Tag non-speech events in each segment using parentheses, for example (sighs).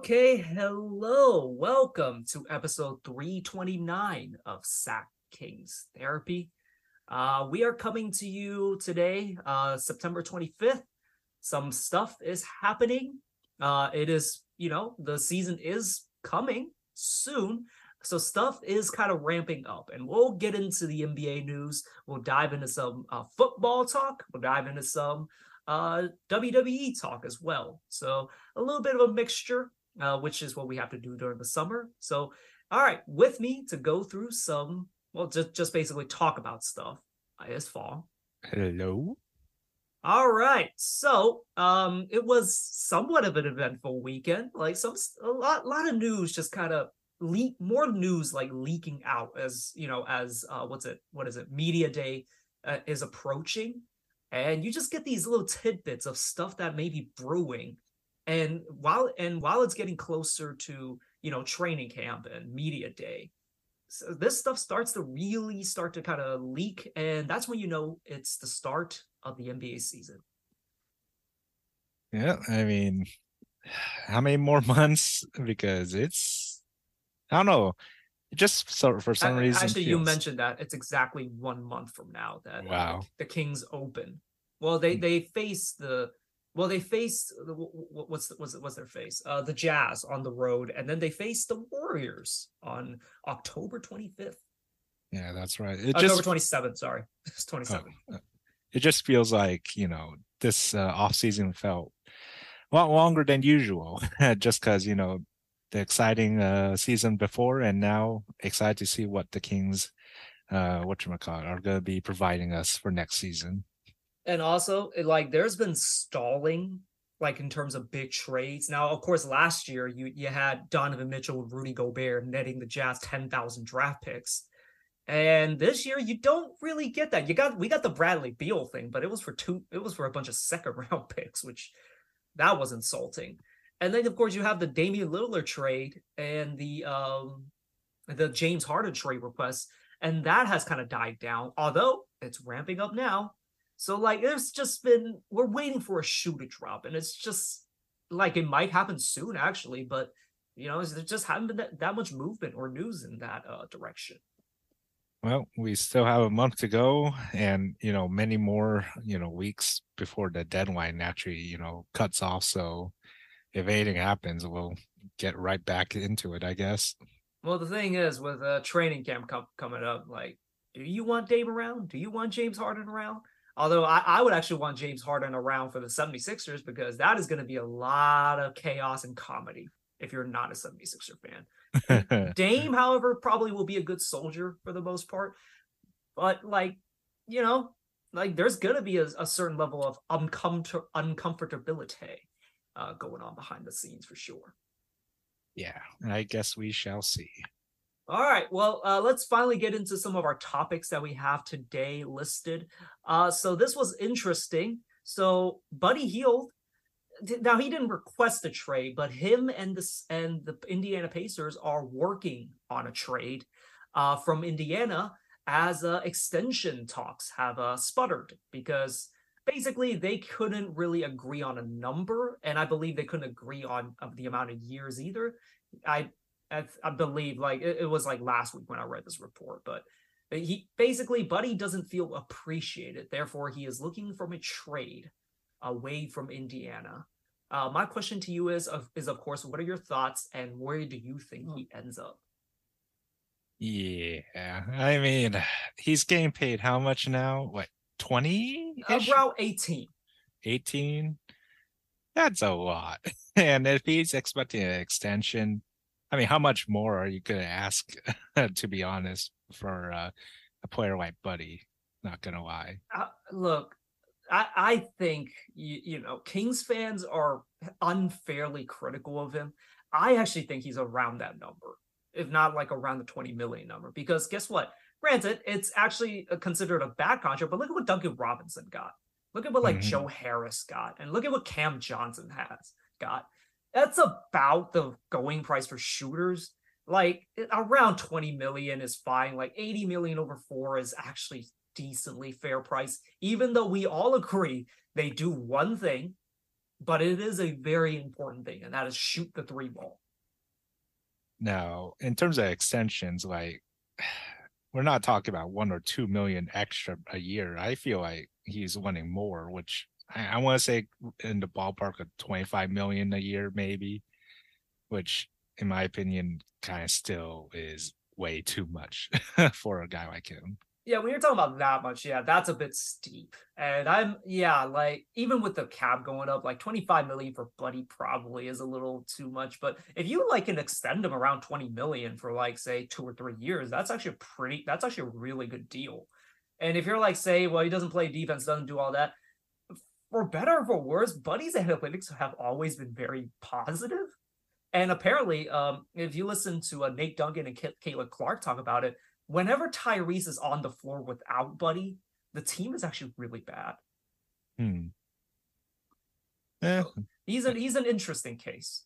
Okay, hello. Welcome to episode 329 of Sack Kings Therapy. Uh, we are coming to you today, uh, September 25th. Some stuff is happening. Uh, it is, you know, the season is coming soon. So stuff is kind of ramping up, and we'll get into the NBA news. We'll dive into some uh, football talk. We'll dive into some uh, WWE talk as well. So a little bit of a mixture, uh, which is what we have to do during the summer. So, all right, with me to go through some, well, just just basically talk about stuff is Fall. Hello. All right, so um, it was somewhat of an eventful weekend. Like some a lot, lot of news just kind of leak more news like leaking out as you know as uh, what's it what is it media day uh, is approaching and you just get these little tidbits of stuff that may be brewing and while and while it's getting closer to you know training camp and media day so this stuff starts to really start to kind of leak and that's when you know it's the start of the nba season Yeah, I mean, (sighs) how many more (laughs) months? Because it's, I don't know. Just so for some A- reason. actually you mentioned that it's exactly one month from now that Wow. the kings open well they Mm. they face the well they face the, wh- wh- what's the, what's what's their face uh the jazz on the road and then they face the warriors on october 25th Yeah, that's right. It october just 27th sorry (laughs) it's 27th oh, uh, it just feels like you know this uh, off season felt a lot longer than usual, (laughs) just because you know the exciting uh, season before, and now excited to see what the Kings, uh, what you call it, are going to be providing us for next season. And also it, like there's been stalling like in terms of big trades. Now of course last year you you had donovan mitchell and rudy gobert netting the jazz 10000 draft picks. And this year you don't really get that. You got we got the bradley beal thing but it was for two it was for a bunch of second (laughs) round picks which that was insulting. And then of course you have the damian lillard trade and the um the james harden trade request and that has kind of died down although it's ramping up now so like there's just been we're waiting for a shoe to drop, and it's just like it might happen soon actually, but you know there just haven't been that, that much movement or news in that uh, direction. Well, we still have a month to go, and you know many more you know weeks before the deadline naturally you know cuts off. So if anything happens, we'll get right back into it, I guess. Well, the thing is with uh, training camp com- coming up, like, do you want Dame around? Do you want James Harden around? Although I, I would actually want James Harden around for the 76ers because that is going to be a lot of chaos and comedy if you're not a 76er fan. (laughs) Dame, however, probably will be a good soldier for the most part. But like, you know, like there's gonna be a, a certain level of uncomfort uncomfortability uh, going on behind the scenes for sure. yeah, I guess we shall see. All right, well, uh, let's finally get into some of our topics that we have today listed. Uh, so this was interesting. So Buddy Hield, now he didn't request a trade, but him and this and the Indiana Pacers are working on a trade uh, from Indiana as uh, extension talks have uh, sputtered because basically they couldn't really agree on a number, and I believe they couldn't agree on the amount of years either. I I, I believe like it, it was like last week when I read this report, but he basically Buddy doesn't feel appreciated, therefore he is looking from a trade away from Indiana. Uh, my question to you is of is of course, what are your thoughts and where do you think he ends up? Yeah, I mean, he's getting paid how much now? What, 20? Around 18. 18? That's a lot. (laughs) And if he's expecting an extension, I mean, how much more are you going to ask, (laughs) to be honest, for uh, a player like Buddy? Not going to lie. Uh, look, I, I think you, you know Kings fans are unfairly critical of him. I actually think he's around that number, if not like around the 20 million number. Because guess what? Granted, it's actually uh, considered a bad contract, but look at what Duncan Robinson got. Look at what like Mhm. Joe Harris got, and look at what Cam Johnson has got. That's about the going price for shooters. Like around 20 million is fine. Like 80 million over four is actually decently fair price, even though we all agree they do one thing but it is a very important thing, and that is shoot the three ball. Now, in terms of extensions, like (sighs) we're not talking about one or two million extra a year. I feel like he's wanting more, which I, I want to say in the ballpark of 25 million a year, maybe, which in my opinion, kind of still is way too much (laughs) for a guy like him. Yeah, when you're talking about that much, yeah, that's a bit steep. And I'm yeah, like even with the cap going up, like 25 million for Buddy probably is a little too much. But if you like can extend him around 20 million for like say two or three years, that's actually pretty that's actually a really good deal. And if you're like, say, well, he doesn't play defense, doesn't do all that, for better or for worse, Buddy's analytics have always been very positive. And apparently, um, if you listen to uh, Nate Duncan and K- Caitlin Clark talk about it, whenever Tyrese is on the floor without Buddy, the team is actually really bad. Hmm. Yeah. He's an he's an interesting case.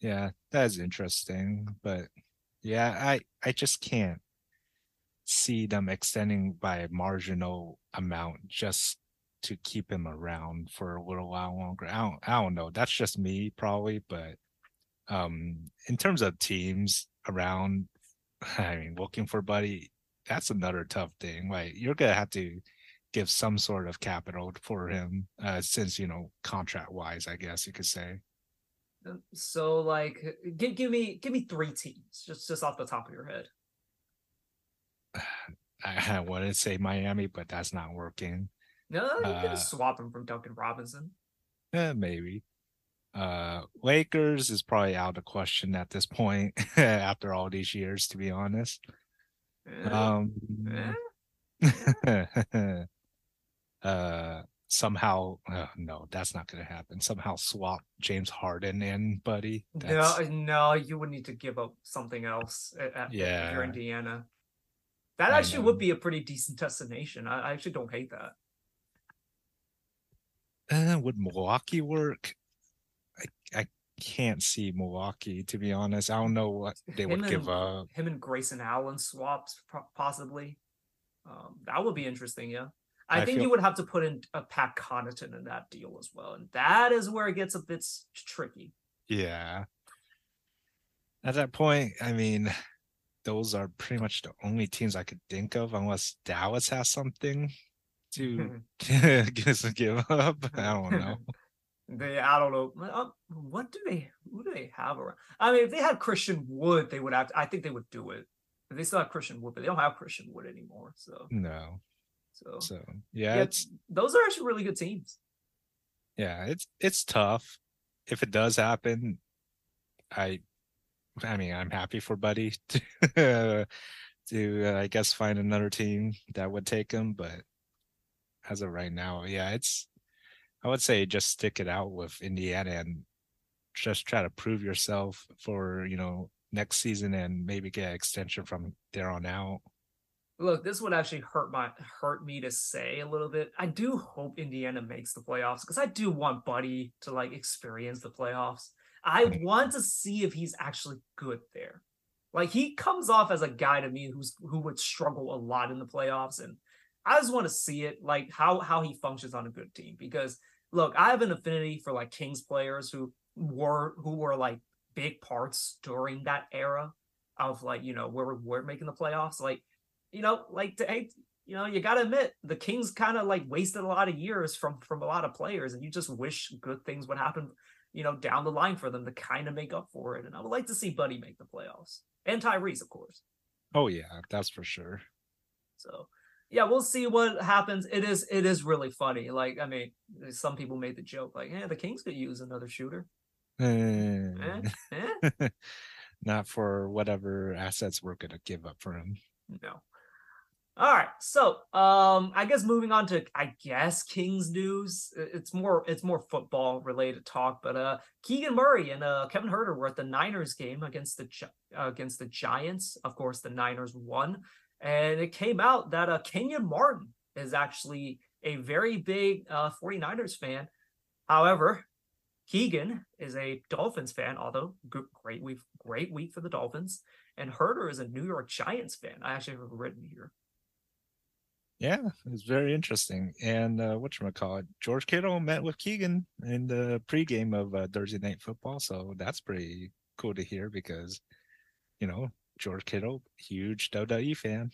Yeah, that's interesting. But yeah, I I just can't see them extending by a marginal amount just to keep him around for a little while longer. I don't I don't know. That's just me probably, but um in terms of teams around (laughs) I mean, looking for Buddy, that's another tough thing. Like you're gonna have to give some sort of capital for him, uh, since you know contract wise, I guess you could say. Um, so, like, give give me give me three teams just just off the top of your head. (sighs) I, I wanted to say Miami, but that's not working. No, you uh, could swap him from Duncan Robinson. Yeah, maybe. Uh, Lakers is probably out of question at this point (laughs) after all these years, to be honest. Um, (laughs) uh, somehow, uh, no, that's not going to happen. Somehow swap James Harden in, buddy. That's... No, no, you would need to give up something else. At, at yeah, you're Indiana. That actually would be a pretty decent destination. I, I actually don't hate that. Uh, would Milwaukee work? I, I can't see Milwaukee to be honest. I don't know what they him would and, give up. Him and Grayson Allen swaps possibly. Um, that would be interesting. Yeah, I, I think feel... you would have to put in a Pat Connaughton in that deal as well, and that is where it gets a bit tricky. Yeah. At that point, I mean, those are pretty much the only teams I could think of, unless Dallas has something to (laughs) (laughs) give up. (laughs) I don't know. They, I don't know. Uh, what do they? Who do they have around? I mean, if they had Christian Wood, they would have. I think they would do it. If they still have Christian Wood, but they don't have Christian Wood anymore. So no. So so yeah, yeah it's those are actually really good teams. Yeah, it's it's tough. If it does happen, I, I mean, I'm happy for Buddy to, to uh, I guess find another team that would take him, but as of right now, yeah, it's I would say just stick it out with Indiana and just try to prove yourself for you know next season and maybe get an extension from there on out. Look, this would actually hurt my hurt me to say a little bit. I do hope Indiana makes the playoffs because I do want Buddy to like experience the playoffs. I mm. want to see if he's actually good there. Like he comes off as a guy to me who's who would struggle a lot in the playoffs, and I just want to see it like how how he functions on a good team because look, I have an affinity for like Kings players who were who were like big parts during that era of like you know where we're making the playoffs. Like you know, like to, hey, you know, you got to admit the Kings kind of like wasted a lot of years from from a lot of players, and you just wish good things would happen, you know, down the line for them to kind of make up for it. And I would like to see Buddy make the playoffs and Tyrese, of course. Oh yeah, that's for sure. So yeah, we'll see what happens. It is it is really funny. Like, I mean, some people made the joke, like, yeah, the Kings could use another shooter. Eh, eh? (laughs) Not for whatever assets we're gonna give up for him. No. All right, so um, I guess moving on to I guess Kings news. It's more it's more football related talk, but uh, Keegan Murray and uh Kevin Huerter were at the Niners game against the uh, against the Giants. Of course, the Niners won. And it came out that uh, Kenyon Martin is actually a very big uh, 49ers fan. However, Keegan is a Dolphins fan, although great week, great week for the Dolphins. And Huerter is a New York Giants fan. I actually have written here. Yeah, it's very interesting. And uh, what you call it? George Kittle met with Keegan in the pregame of uh, Thursday Night Football, so that's pretty cool to hear because, you know, George Kittle, huge WWE fan.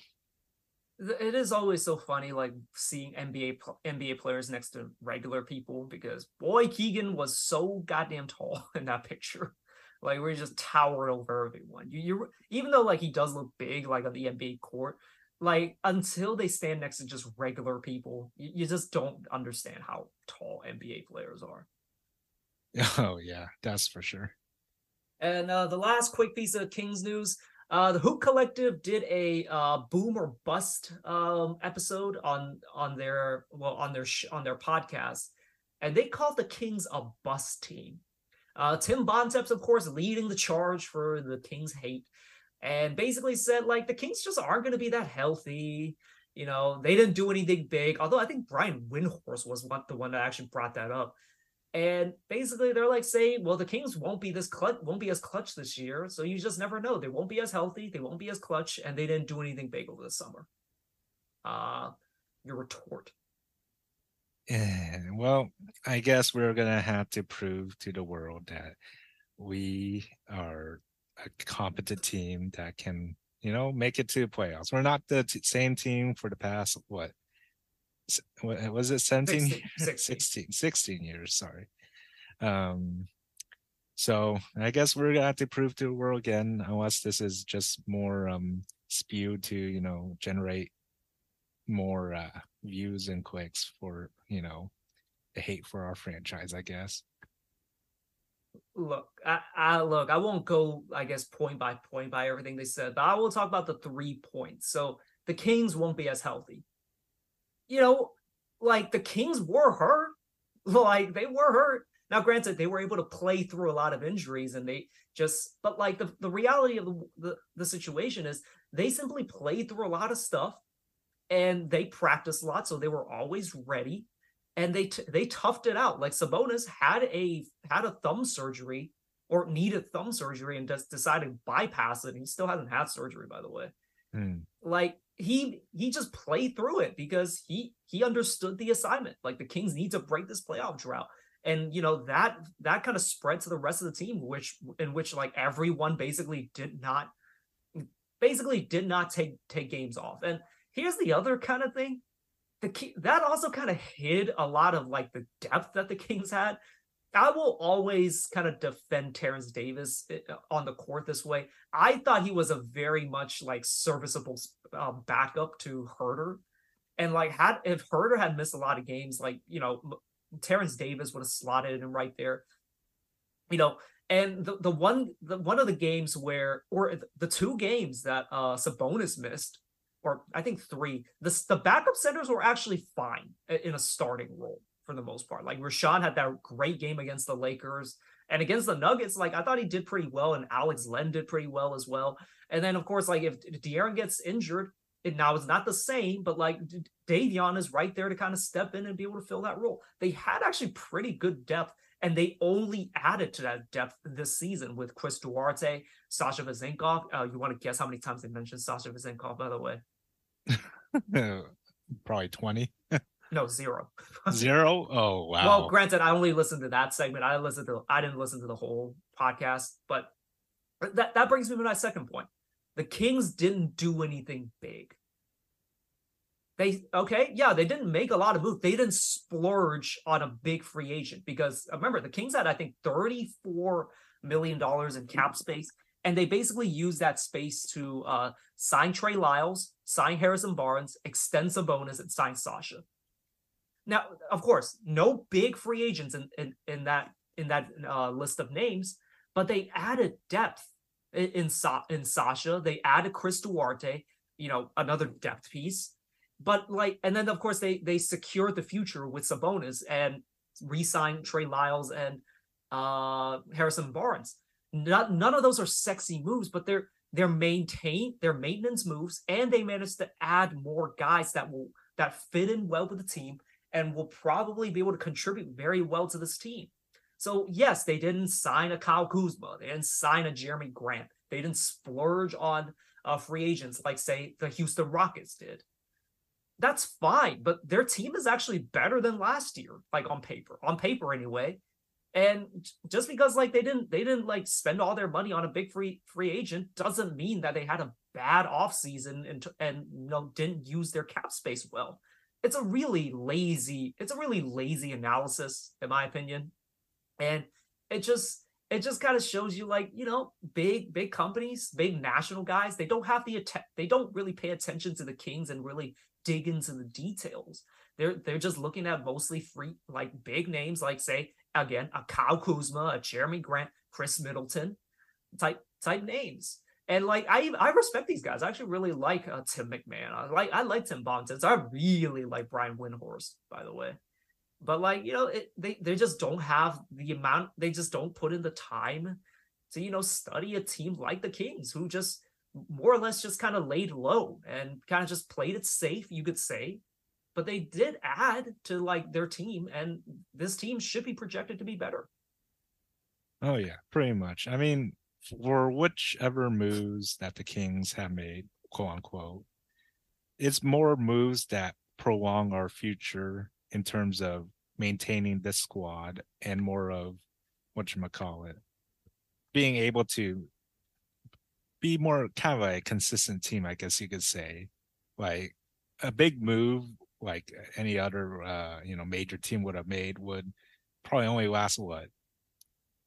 It is always so funny, like seeing NBA NBA players next to regular people because boy, Keegan was so goddamn tall (laughs) in that picture. Like we're just towering over everyone. You, you even though like he does look big, like on the NBA court, like until they stand next to just regular people, you, you just don't understand how tall NBA players are. (laughs) Oh yeah, that's for sure. And uh, the last quick piece of Kings news: uh, the Hoop Collective did a uh, boom or bust um, episode on on their well on their sh- on their podcast, and they called the Kings a bust team. Uh, Tim Bontemps, of course, leading the charge for the Kings hate, and basically said like the Kings just aren't going to be that healthy. You know, they didn't do anything big. Although I think Brian Windhorst was one, the one that actually brought that up. And basically, they're like saying, well, the Kings won't be this clutch, won't be as clutch this year. So you just never know. They won't be as healthy. They won't be as clutch, and they didn't do anything big over the summer. Uh, your retort. Yeah, well, I guess we're gonna have to prove to the world that we are a competent team that can, you know, make it to the playoffs. We're not the t- same team for the past what was it 17 16, (laughs) 16. 16 16 years sorry. Um so i guess we're gonna have to prove to the world again unless this is just more um spewed to you know generate more uh views and clicks for you know the hate for our franchise i guess. Look I, I look i won't go i guess point by point by everything they said but i will talk about the three points. So the kings won't be as healthy you know, like the Kings were hurt. (laughs) Like they were hurt. Now, granted, they were able to play through a lot of injuries and they just, but like the, the reality of the, the, the situation is they simply played through a lot of stuff and they practiced a lot. So they were always ready and they, t- they toughed it out. Like Sabonis had a, had a thumb surgery or needed thumb surgery and just decided to bypass it. He still hasn't had surgery, by the way. Hmm. Like he he just played through it because he he understood the assignment. Like the Kings need to break this playoff drought. And you know that that kind of spread to the rest of the team, which in which like everyone basically did not basically did not take take games off. And here's the other kind of thing. The key, that also kind of hid a lot of like the depth that the Kings had. I will always kind of defend Terrence Davis eh, on the court this way. I thought he was a very much like serviceable uh, backup to Huerter, and like had if Huerter had missed a lot of games, like you know Terrence Davis would have slotted in right there, you know. And the the one the one of the games where or the two games that uh Sabonis missed, or I think three, the the backup centers were actually fine in a starting role for the most part. Like Richaun had that great game against the Lakers and against the Nuggets. Like I thought he did pretty well, and Alex Len did pretty well as well. And then of course, like if De'Aaron gets injured, it now it's not the same, but like Davion is right there to kind of step in and be able to fill that role. They had actually pretty good depth. And they only added to that depth this season with Chris Duarte, Sasha Vezenkov. Uh, you want to guess how many times they mentioned Sasha Vezenkov, by the way? (laughs) Probably 20. No, zero. (laughs) Zero? Oh wow. Well, granted, I only listened to that segment. I listened to I didn't listen to the whole podcast, but that that brings me to my second point. The Kings didn't do anything big. They okay, yeah, they didn't make a lot of moves. They didn't splurge on a big free agent because remember the Kings had I think 34 million dollars in cap space and they basically used that space to uh, sign Trey Lyles, sign Harrison Barnes, extend Sabonis, and sign Sasha. Now, of course, no big free agents in in, in that in that uh, list of names, but they added depth in in, Sa- in Sasha. They added Chris Duarte, you know, another depth piece. But like, and then of course they they secured the future with Sabonis and re-signed Trey Lyles and uh Harrison Barnes. Not, none of those are sexy moves, but they're they're maintain their maintenance moves, and they managed to add more guys that will that fit in well with the team and will probably be able to contribute very well to this team. So yes, they didn't sign a Kyle Kuzma, they didn't sign a Jerami Grant, they didn't splurge on uh, free agents like say the Houston Rockets did. that's fine. But their team is actually better than last year, like on paper, on paper anyway. And just because like they didn't they didn't like spend all their money on a big free free agent doesn't mean that they had a bad offseason and and you know didn't use their cap space well. It's a really lazy it's a really lazy analysis in my opinion. And it just it just kind of shows you like you know big big companies big national guys they don't have the att- they don't really pay attention to the kings and really dig into the details they're they're just looking at mostly free like big names like say again a Kyle Kuzma, a Jerami Grant, Khris Middleton type type names. And like I I respect these guys. I actually really like uh, Tim McMahon. I like I like Tim Bontemps. I really like Brian Windhorst, by the way. But like you know, it, they they just don't have the amount. They just don't put in the time to you know study a team like the Kings, who just more or less just kind of laid low and kind of just played it safe. You could say, but they did add to like their team, and this team should be projected to be better. Oh yeah, pretty much. I mean, for whichever moves that the Kings have made, quote unquote, it's more moves that prolong our future in terms of maintaining this squad and more of what you call it, being able to be more kind of a consistent team, I guess you could say. Like a big move like any other uh, you know major team would have made would probably only last what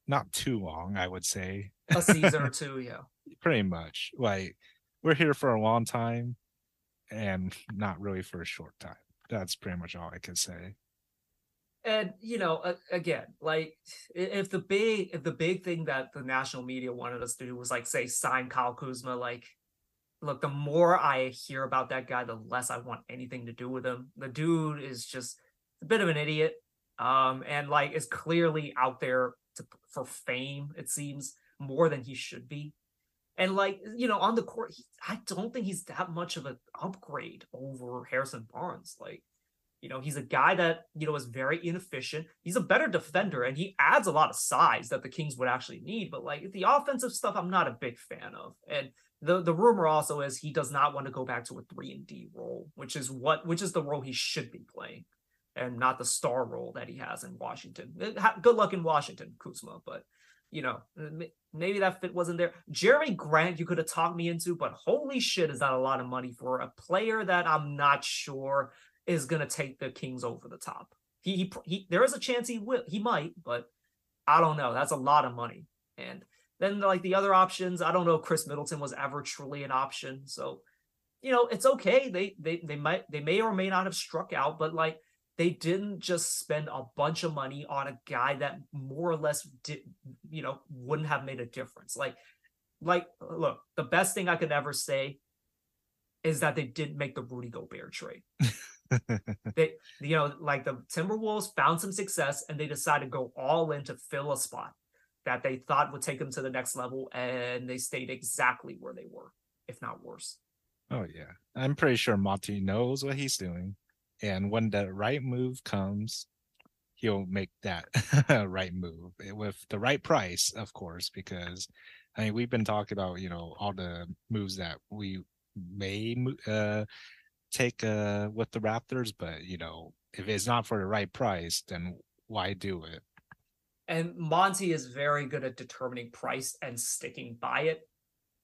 not too long i would say a season or (laughs) two yeah pretty much like we're here for a long time and (laughs) not really for a short time that's pretty much all i can say and you know again like if the big if the big thing that the national media wanted us to do was like say sign kyle kuzma like look, the more I hear about that guy, the less I want anything to do with him. The dude is just a bit of an idiot. Um, and like is clearly out there to, for fame, it seems, more than he should be. And like, you know, on the court, he, I don't think he's that much of an upgrade over Harrison Barnes. Like, you know, he's a guy that, you know, is very inefficient. He's a better defender and he adds a lot of size that the Kings would actually need. But like the offensive stuff, I'm not a big fan of. And the the rumor also is he does not want to go back to a three and D role, which is what which is the role he should be playing, and not the star role that he has in Washington. Good luck in Washington, Kuzma, but you know maybe that fit wasn't there. Jerami Grant, you could have talked me into, but holy shit, is that a lot of money for a player that I'm not sure is gonna take the Kings over the top. He he, he there is a chance he will, he might, but I don't know. That's a lot of money, and then like the other options, I don't know if Khris Middleton was ever truly an option. So, you know, it's okay. They they they might they may or may not have struck out, but like they didn't just spend a bunch of money on a guy that more or less did you know wouldn't have made a difference. Like like look, the best thing I could ever say is that they didn't make the Rudy Gobert trade. (laughs) they you know like the Timberwolves found some success and they decided to go all in to fill a spot that they thought would take them to the next level, and they stayed exactly where they were, if not worse. Oh yeah, I'm pretty sure Monty knows what he's doing, and when the right move comes, he'll make that (laughs) right move with the right price, of course. Because I mean, we've been talking about you know all the moves that we may uh, take uh, with the Raptors, but you know if it's not for the right price, then why do it? And Monty is very good at determining price and sticking by it.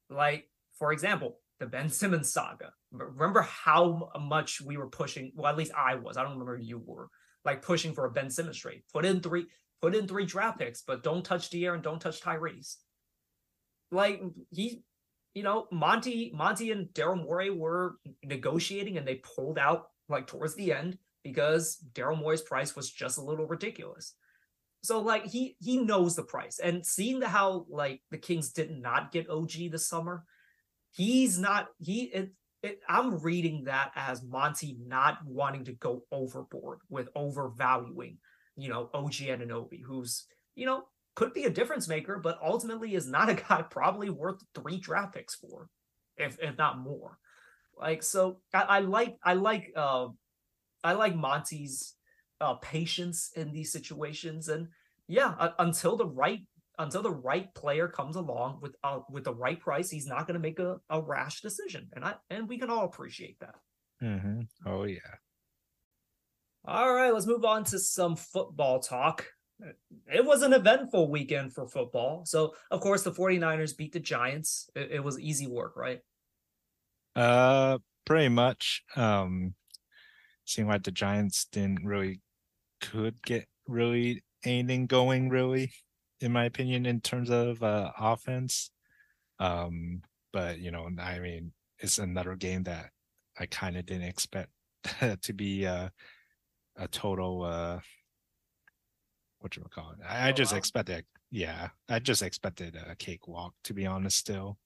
Like, for example, the Ben Simmons saga. Remember how much we were pushing? Well, at least I was. I don't remember you were like pushing for a Ben Simmons trade. Put in three, put in three draft picks, but don't touch De'Aaron, don't touch Tyrese. Like he, you know, Monty, Monty and Daryl Morey were negotiating, and they pulled out like towards the end because Daryl Morey's price was just a little ridiculous. So like he he knows the price, and seeing the how like the Kings did not get OG this summer, he's not he. It, it, I'm reading that as Monty not wanting to go overboard with overvaluing, you know, OG Anunoby, who's you know could be a difference maker, but ultimately is not a (laughs) guy probably worth three draft picks for, if if not more. Like so, I, I like I like uh I like Monty's uh, patience in these situations. And yeah, uh, until the right until the right player comes along with uh, with the right price, he's not going to make a, a rash decision. And I and we can all appreciate that. Mm-hmm. Oh yeah. All right, let's move on to some football talk. It was an eventful weekend for football. So, of course, the 49ers beat the Giants. It, it was easy work, right? Uh, pretty much. Um, seemed like the Giants didn't really could get really anything going, really, in my opinion, in terms of uh, offense. Um, but you know, I mean, it's another game that I kind of didn't expect (laughs) to be uh, a total uh, what you call it. I, I just Blowout? expected, yeah, I just expected a cakewalk to be honest. Still,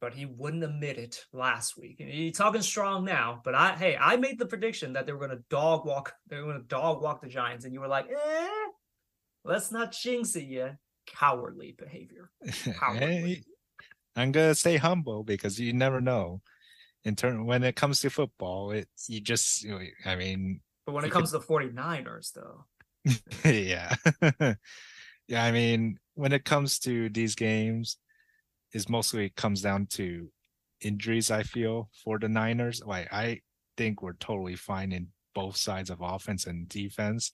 But he wouldn't admit it last week. He's talking strong now, but I hey, I made the prediction that they were gonna dog walk, they were gonna dog walk the Giants, and you were like, eh, let's not jinx it yet. Cowardly behavior. (laughs) Cowardly. I'm gonna stay humble because you never know. In turn, when it comes to football, it you just, I mean, But when it comes to 49ers, though, (laughs) yeah, (laughs) yeah. I mean, when it comes to these games, is mostly comes down to injuries. I feel for the Niners, like I think we're totally fine in both sides of offense and defense.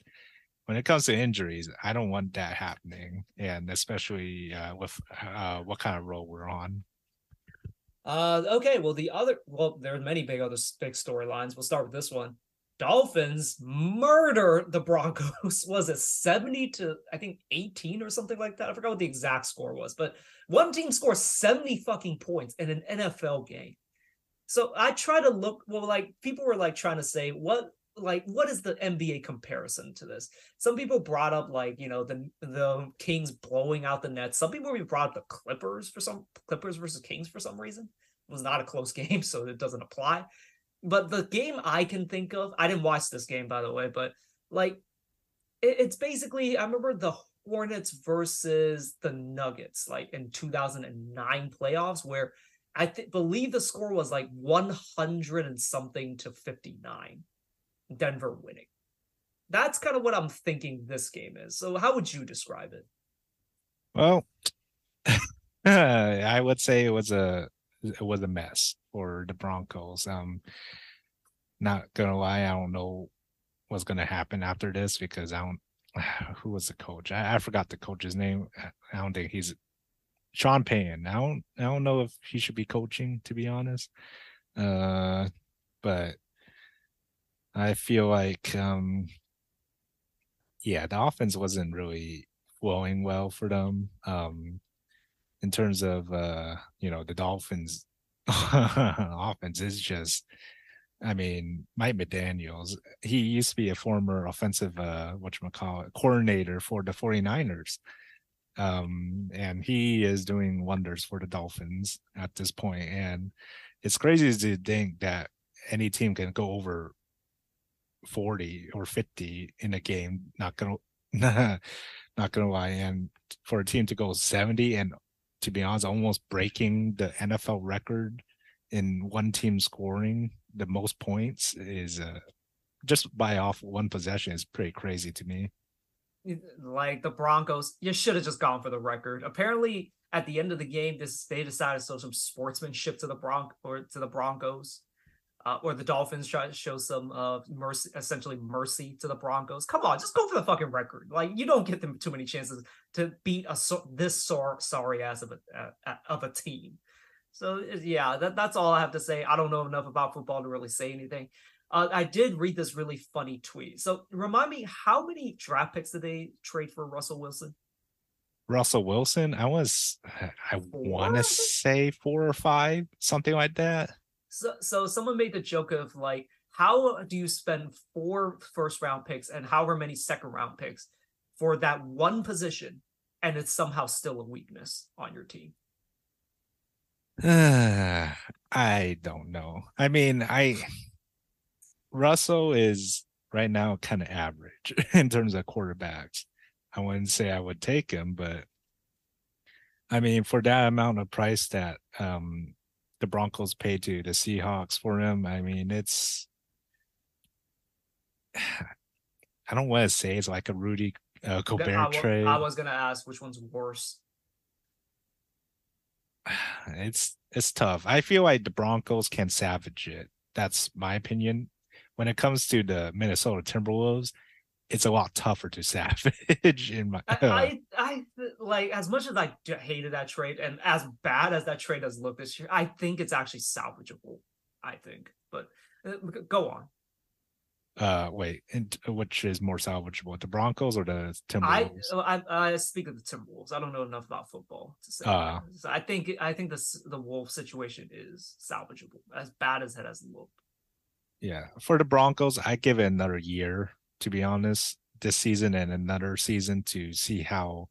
When it comes to injuries, I don't want that happening, and especially uh, with uh, what kind of role we're on. Uh, okay. Well, the other, well, there are many big other big storylines. We'll start with this one. Dolphins murder the Broncos. (laughs) Was it 70 to I think 18 or something like that? I forgot what the exact score was, but one team scores 70 fucking points in an NFL game. So I try to look, well, like people were like trying to say, what like what is the NBA comparison to this? Some people brought up like, you know, the the Kings blowing out the Nets. Some people brought up the Clippers for some Clippers versus Kings for some reason. It was not a close (laughs) game, so it doesn't apply. But the game I can think of, I didn't watch this game by the way, but like it, it's basically I remember the Hornets versus the Nuggets, like in 2009 playoffs, where I th- believe the score was like 100 and something to 59. Denver winning. That's kind of what I'm thinking this game is. So how would you describe it? Well, (laughs) I would say it was a it was a mess for the Broncos. Um, not gonna lie, I don't know what's gonna happen after this because I don't. (sighs) Who was the coach? I, I forgot the coach's name. I don't think he's Sean Payton. I don't. I don't know if he should be coaching to be honest. Uh, but I feel like um, yeah, the offense wasn't really flowing well for them. Um, in terms of uh, you know, the Dolphins (laughs) offense is just I mean, Mike McDaniels, he used to be a former offensive uh whatchamacallit coordinator for the 49ers. Um, and he is doing wonders for the Dolphins at this point. And it's crazy to think that any team can go over 40 or 50 in a game, not gonna (laughs) not gonna lie. And for a team to go 70 and to be honest, almost breaking the NFL record in one team scoring the most points is uh, just by off one possession is pretty crazy to me. Like the Broncos, you should have just gone for the record. Apparently, at the end of the game, this they decided to show some sportsmanship to the Bronc or to the Broncos. Uh, or the Dolphins try to show some uh mercy, essentially mercy to the Broncos. Come on, just go for the fucking record. Like you don't get them too many chances to beat a so, this sor- sorry ass of a uh, of a team. So yeah, that, that's all I have to say. I don't know enough about football to really say anything. Uh, I did read this really funny tweet. So remind me, how many draft picks did they trade for Russell Wilson? Russell Wilson, I was I want to say four or five, something like that. So, so someone made the joke of like, how do you spend four first round picks and however many second round picks for that one position, and it's somehow still a weakness on your team? (sighs) I don't know. I mean, I Russell is right now kind of average (laughs) in terms of quarterbacks. I wouldn't say I would take him, but I mean, for that amount of price that um the Broncos paid to the Seahawks for him, I mean, it's (sighs) I don't want to say it's like a Rudy uh, I, trade. I was gonna ask which one's worse. (sighs) it's it's tough. I feel like the Broncos can savage it that's my opinion. When it comes to the Minnesota Timberwolves, it's a lot tougher to salvage (laughs) in my I, (laughs) I, I like as much as I hated that trade and as bad as that trade has looked this year, I think it's actually salvageable. I think, but uh, go on. Uh, wait, and which is more salvageable, the Broncos or the Timberwolves? I, I, I speak of the Timberwolves. I don't know enough about football to say. Uh, so I think I think the the Wolf situation is salvageable, as bad as it has looked. Yeah, for the Broncos, I give it another year to be honest, this season and another season to see how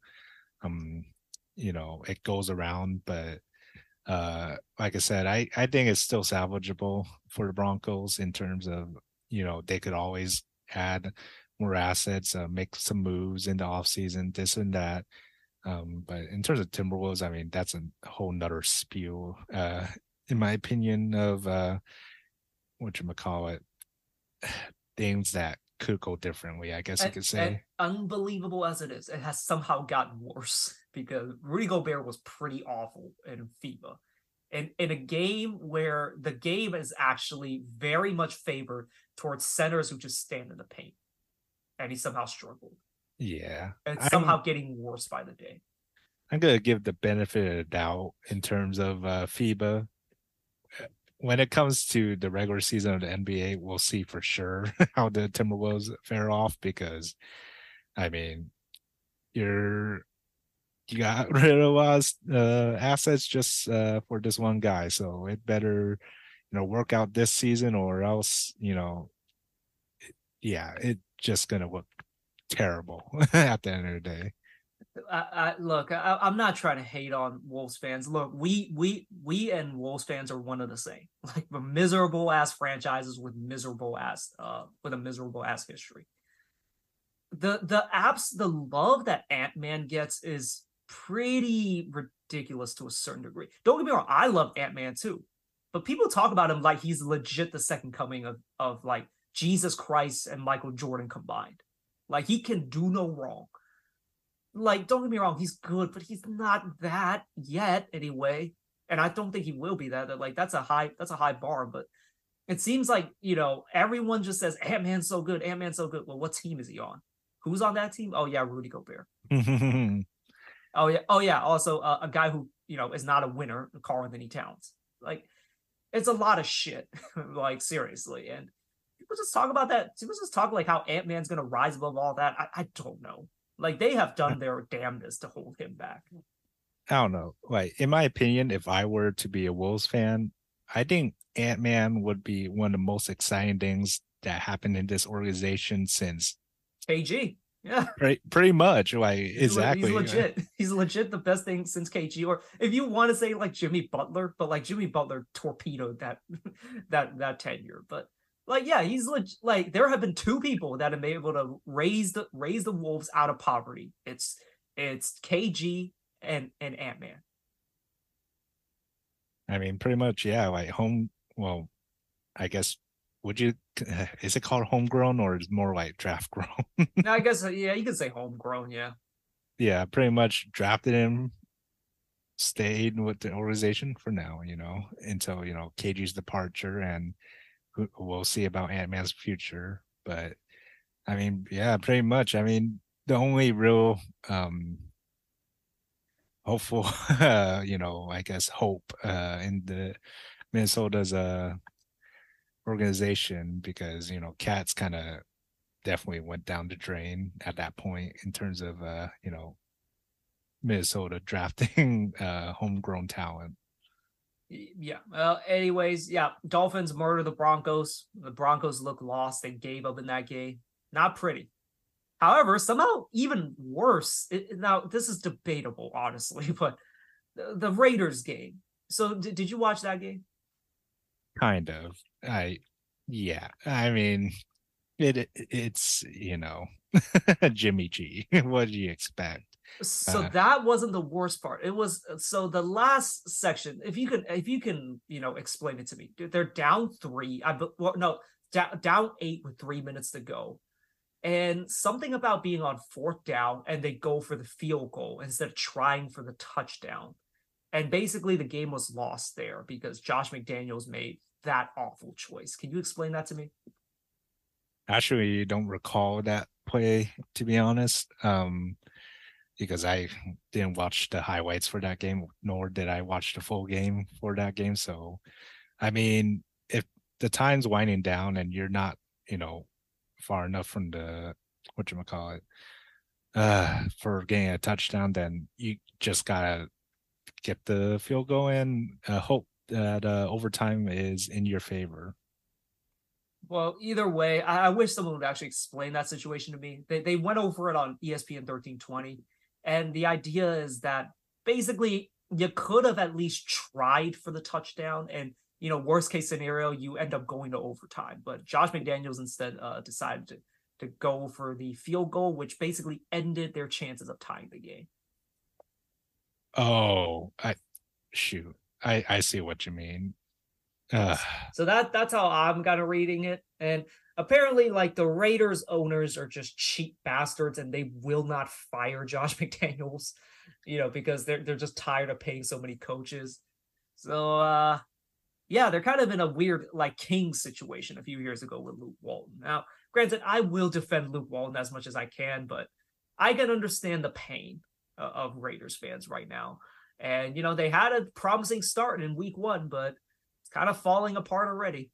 um you know it goes around. But uh like I said, I, I think it's still salvageable for the Broncos in terms of, you know, they could always add more assets, uh, make some moves in the offseason, this and that. Um, but in terms of Timberwolves, I mean, that's a whole nother spew, uh, in my opinion, of uh what you call it, (sighs) things that could go differently, I guess and, you could say. unbelievable as it is, it has somehow gotten worse (laughs) because Rudy Gobert was pretty awful in FIBA. And in a game where the game is actually very much favored towards centers who just stand in the paint. And he somehow struggled. Yeah. And somehow I'm, getting worse by the day. I'm gonna give the benefit of the doubt in terms of uh FIBA when it comes to the regular season of the NBA, we'll see for sure (laughs) how the Timberwolves fare off because, I mean, you're you got (laughs) rid of us uh, assets just uh, for this one guy, so it better you know work out this season or else you know, yeah, it's just gonna look terrible (laughs) at the end of the day. I, I look, I, am not trying to hate on Wolves fans. Look, we we we and Wolves fans are one of the same. (laughs) Like we're miserable ass franchises with miserable ass uh with a miserable ass history. The the apps the love that Ant Man gets is pretty ridiculous to a certain degree. Don't get me wrong, I love Ant Man too, but people talk about him like he's legit the second coming of of like Jesus Christ and Michael Jordan combined. Like he can do no wrong like don't get me wrong he's good but he's not that yet anyway. And i don't think he will be that like that's a high that's a high bar but it seems like you know everyone just says ant-man's so good ant-man's so good. Well what team is he on? Who's on that team? Oh yeah rudy gobert. (laughs) Oh yeah oh yeah also uh, a guy who you know is not a winner Karl-Anthony Towns. Like it's a lot of shit (laughs) like seriously and people just talk about that people just talk like how ant-man's gonna rise above all that. I, I don't know like they have done their damnedest to hold him back. I don't know. Like in my opinion, if I were to be a Wolves fan, I think Ant Man would be one of the most exciting things that happened in this organization since KG. Yeah, pretty, pretty much. Like exactly. He's legit. He's legit the best thing since KG. Or if you want to say like Jimmy Butler, but like Jimmy Butler torpedoed that (laughs) that that tenure. But like, yeah, he's leg- like there have been two people that have been able to raise the raise the wolves out of poverty. It's it's KG and and Ant Man. I mean, pretty much, yeah. Like home. Well, I guess would you? (laughs) Is it called homegrown or is more like draft grown? (laughs) I guess uh, yeah, you could say homegrown. Yeah. Yeah, pretty much drafted him, stayed with the organization for now. You know, until you know KG's departure and we'll see about Ant Man's future. But I mean, yeah, pretty much. I mean, the only real um hopeful uh, (laughs) you know, I guess hope uh in the Minnesota's uh organization because you know cats kind of definitely went down the drain at that point in terms of uh you know Minnesota drafting (laughs) uh homegrown talent yeah. Well, anyways, yeah. Dolphins murder the Broncos. The Broncos look lost. They gave up in that game. Not pretty. However, somehow even worse. It, now this is debatable, honestly, (laughs) but the, the Raiders game. So did, did you watch that game? Kind of. I yeah. I mean, it it's you know (laughs) Jimmy G. (laughs) what do you expect? So uh, that wasn't the worst part it was uh, so the last section if you can if you can you know explain it to me they're down three i well, no down, down eight with three minutes to go and something about being on fourth down and they go for the field goal instead of trying for the touchdown and basically the game was lost there because josh mcdaniels made that awful choice. Can you explain that to me? Actually, don't recall that play to be honest. Um, because I didn't watch the highlights for that game, nor did I watch the full game for that game. So, I mean, if the time's winding down and you're not, you know, far enough from the what you call it, uh, for getting a touchdown, then you just gotta get the field goal and uh, hope that uh, overtime is in your favor. Well, either way, I, I, wish someone would actually explain that situation to me. They they went over it on ESPN 1320, and the idea is that basically you could have at least tried for the touchdown, and you know, worst case scenario, you end up going to overtime. But Josh McDaniels instead uh, decided to to go for the field goal, which basically ended their chances of tying the game. Oh, I shoot. I I see what you mean. Uh. So that that's how I'm kind of reading it. And apparently, like the Raiders owners are just cheap bastards, and they will not fire Josh (laughs) McDaniels, you know, because they're they're just tired of paying so many coaches. So uh yeah, they're kind of in a weird like King situation a few years ago with Luke Walton. Now, granted, I will defend Luke Walton as much as I can, but I can understand the pain of Raiders fans right now. And you know, they had a promising start in week one, but it's kind of falling apart already.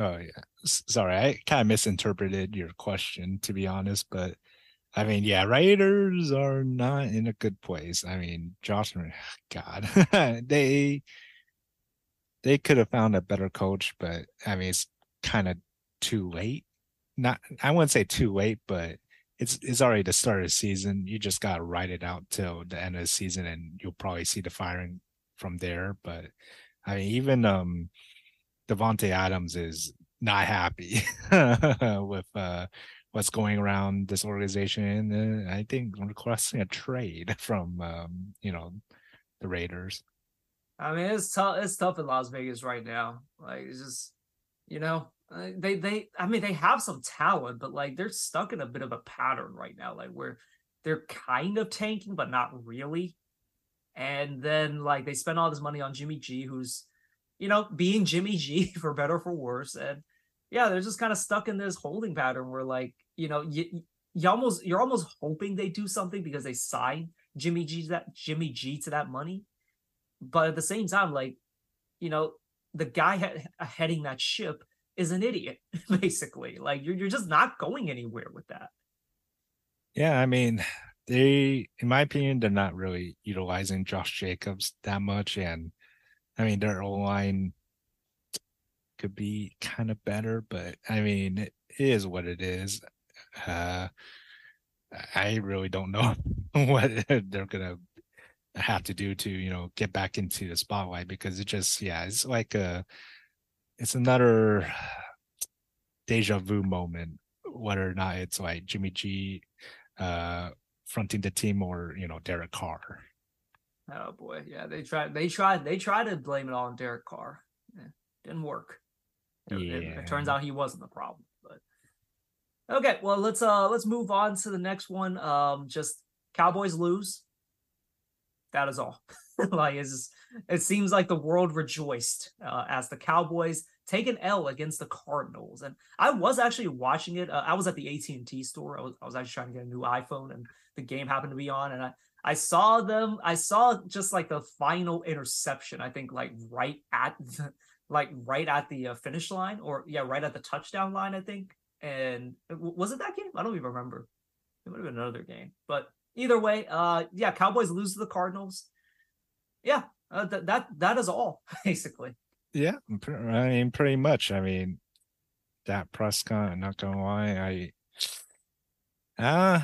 Oh yeah. Sorry, I kind of misinterpreted your question to be honest, but I mean, yeah, Raiders are not in a good place. I mean, Josh, (sighs) God, (laughs) they they could have found a better coach, but I mean, it's kind of too late. Not, I wouldn't say too late, but it's it's already the start of the season. You just gotta ride it out till the end of the season, and you'll probably see the firing from there. But I mean, even um, Davante Adams is not happy (laughs) with uh what's going around this organization, and I think requesting a trade (laughs) from um, you know the Raiders. I mean, it's tough. It's tough in Las Vegas right now. Like, it's just you know, uh, they they I mean they have some talent, but like they're stuck in a bit of a pattern right now, like where they're kind of tanking but not really. And then like they spend all this money on Jimmy G, who's you know being Jimmy G (laughs) for better for worse, and yeah, they're just kind of stuck in this holding pattern where like you know you you almost you're almost hoping they do something because they sign Jimmy G that Jimmy G to that money, but at the same time, like you know the guy ha- heading that ship is an idiot, (laughs) basically. Like you're you're just not going anywhere with that. Yeah, I mean, they in my opinion, they're not really utilizing Josh Jacobs that much. And I mean their O line could be kind of better, but I mean it is what it is. Uh I really don't know (laughs) what they're gonna have to do to, you know, get back into the spotlight because it just yeah, it's like a it's another deja vu moment, whether or not it's like Jimmy G uh fronting the team or you know Derek Carr. Oh boy, yeah, they tried. They tried. They tried to blame it all on Derek Carr. Yeah, didn't work. It, yeah. It, it, turns out he wasn't the problem. But okay, well let's uh let's move on to the next one. Um, just Cowboys lose. That is all. (laughs) like it's, it seems like the world rejoiced uh, as the Cowboys take an L against the Cardinals. And I was actually watching it. Uh, I was at the AT and T store. I was, I was actually trying to get a new iPhone, and the game happened to be on. And I I saw them. I saw just like the final interception. I think like right at (laughs) the, like right at the uh, finish line, or yeah, right at the touchdown line. I think. And was it that game? I don't even remember. It would have been another game, but either way, uh, yeah, Cowboys lose to the Cardinals. Yeah, uh, th- that that is all (laughs) basically. Yeah, I mean, pretty much. I mean, Dak Prescott. Not gonna lie, I, uh,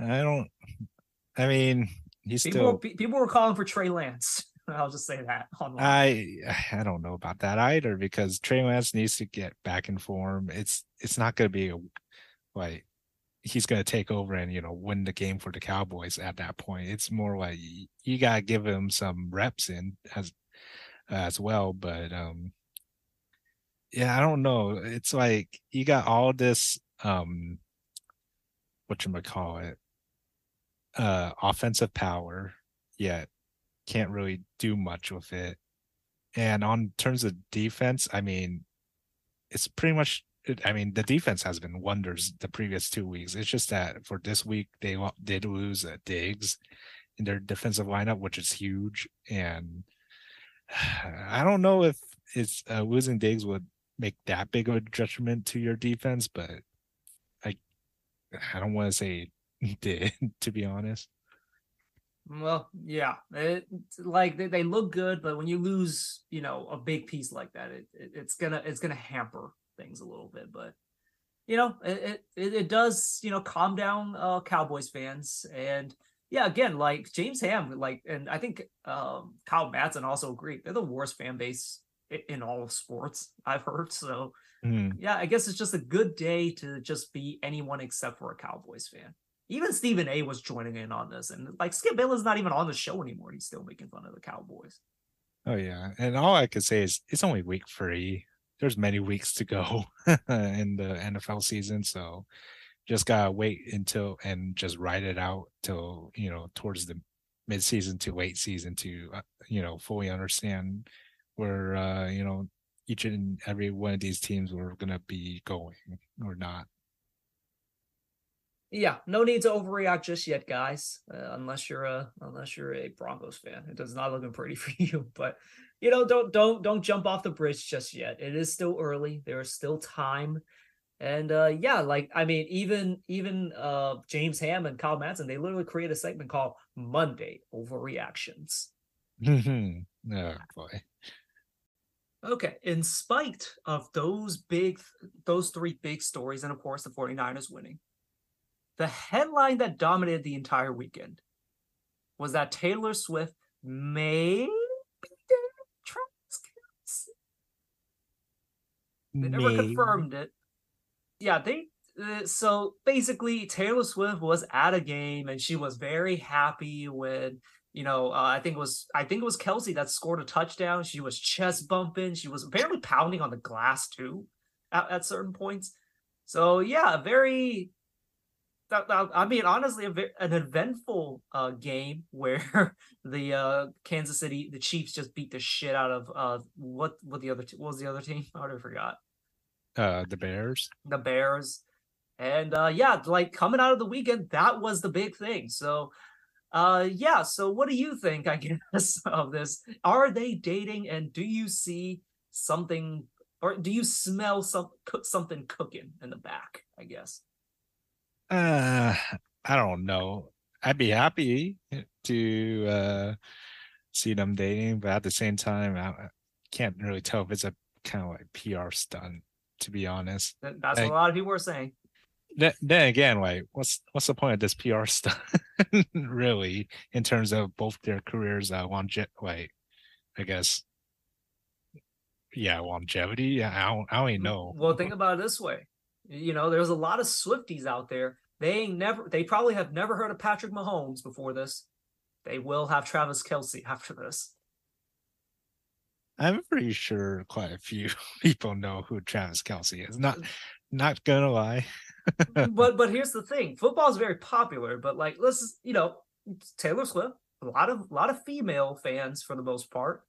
I don't. I mean, he's people still. Were, people were calling for Trey Lance. (laughs) I'll just say that online. I I don't know about that either because Trey Lance needs to get back in form. It's it's not going to be a like he's going to take over and you know win the game for the Cowboys at that point. It's more like you got to give him some reps in as as well. But um, yeah, I don't know. It's like you got all this um, what you call it, uh, offensive power, yet can't really do much with it. And on terms of defense, I mean, it's pretty much. I mean, the defense has been wonders the previous two weeks. It's just that for this week they did lose uh, Diggs in their defensive lineup, which is huge. And (sighs) I don't know if it's uh, losing Diggs would make that big of a detriment to your defense, but I I don't want to say (laughs) did to be honest. Well, yeah, it, like they, they look good, but when you lose, you know, a big piece like that, it, it it's gonna it's gonna hamper things a little bit. But you know, it it, it does you know calm down uh, Cowboys fans, and yeah, again, like James Ham, like, and I think um, Kyle Madsen also agreed they're the worst fan base in, in all of sports I've heard. So mm. yeah, I guess it's just a good day to just be anyone except for a Cowboys fan even Stephen A was joining in on this, and like Skip Bayless not even on the show anymore. He's still making fun of the Cowboys. Oh yeah, and all I could say is it's only week three. There's many weeks to go (laughs) in the NFL season, so just gotta wait until and just ride it out till you know towards the mid-season to late season to uh, you know fully understand where uh, you know each and every one of these teams were gonna be going or not yeah, no need to overreact just yet, guys. Uh, unless you're a unless you're a Broncos fan, it does not looking pretty (laughs) for you. But you know, don't don't don't jump off the bridge just yet. It is still early. There is still time. And uh yeah, like I mean, even even uh James Ham and Kyle Madsen, they literally create a segment called Monday Overreactions. (laughs) oh boy. Okay, in spite of those big those three big stories, and of course the 49ers winning, the headline that dominated the entire weekend was that Taylor Swift may be Travis They never confirmed it. Yeah, they. Uh, so basically, Taylor Swift was at a game and she was very happy when you know, uh, I think it was I think it was Kelce that scored a touchdown. She was chest bumping. She was apparently pounding on the glass too at, at certain points. So yeah, very I mean, honestly, a, an eventful uh, game (laughs) where the uh, Kansas City, the Chiefs, just beat the shit out of uh, what what the other what was the other team? I already forgot. Uh, the Bears. The Bears, and uh, yeah, like coming out of the weekend, that was the big thing. So, uh, yeah. So, what do you think? I (laughs) guess of this. Are they dating, and do you see something, or do you smell some something cooking in the back? I guess. Uh, I don't know. I'd be happy to uh, see them dating, but at the same time, I can't really tell if it's a kind of like PR stunt. To be honest, that's like, what a lot of people are saying. Then, then again, like, what's what's the point of this PR (laughs) stunt, really, in terms of both their careers, uh, longevity? Like, I guess, yeah, longevity. Yeah, I don't, I don't even know. Well, think about it this way: you know, there's a lot of Swifties out there. They ain't never, they probably have never heard of Patrick Mahomes before this. They will have Travis Kelce after this. I'm pretty sure quite a few (laughs) people know who Travis Kelce is. Not, not gonna lie. (laughs) but but here's the thing: football is very popular. But like, let's you know, Taylor Swift, a lot of a lot of female fans for the most part.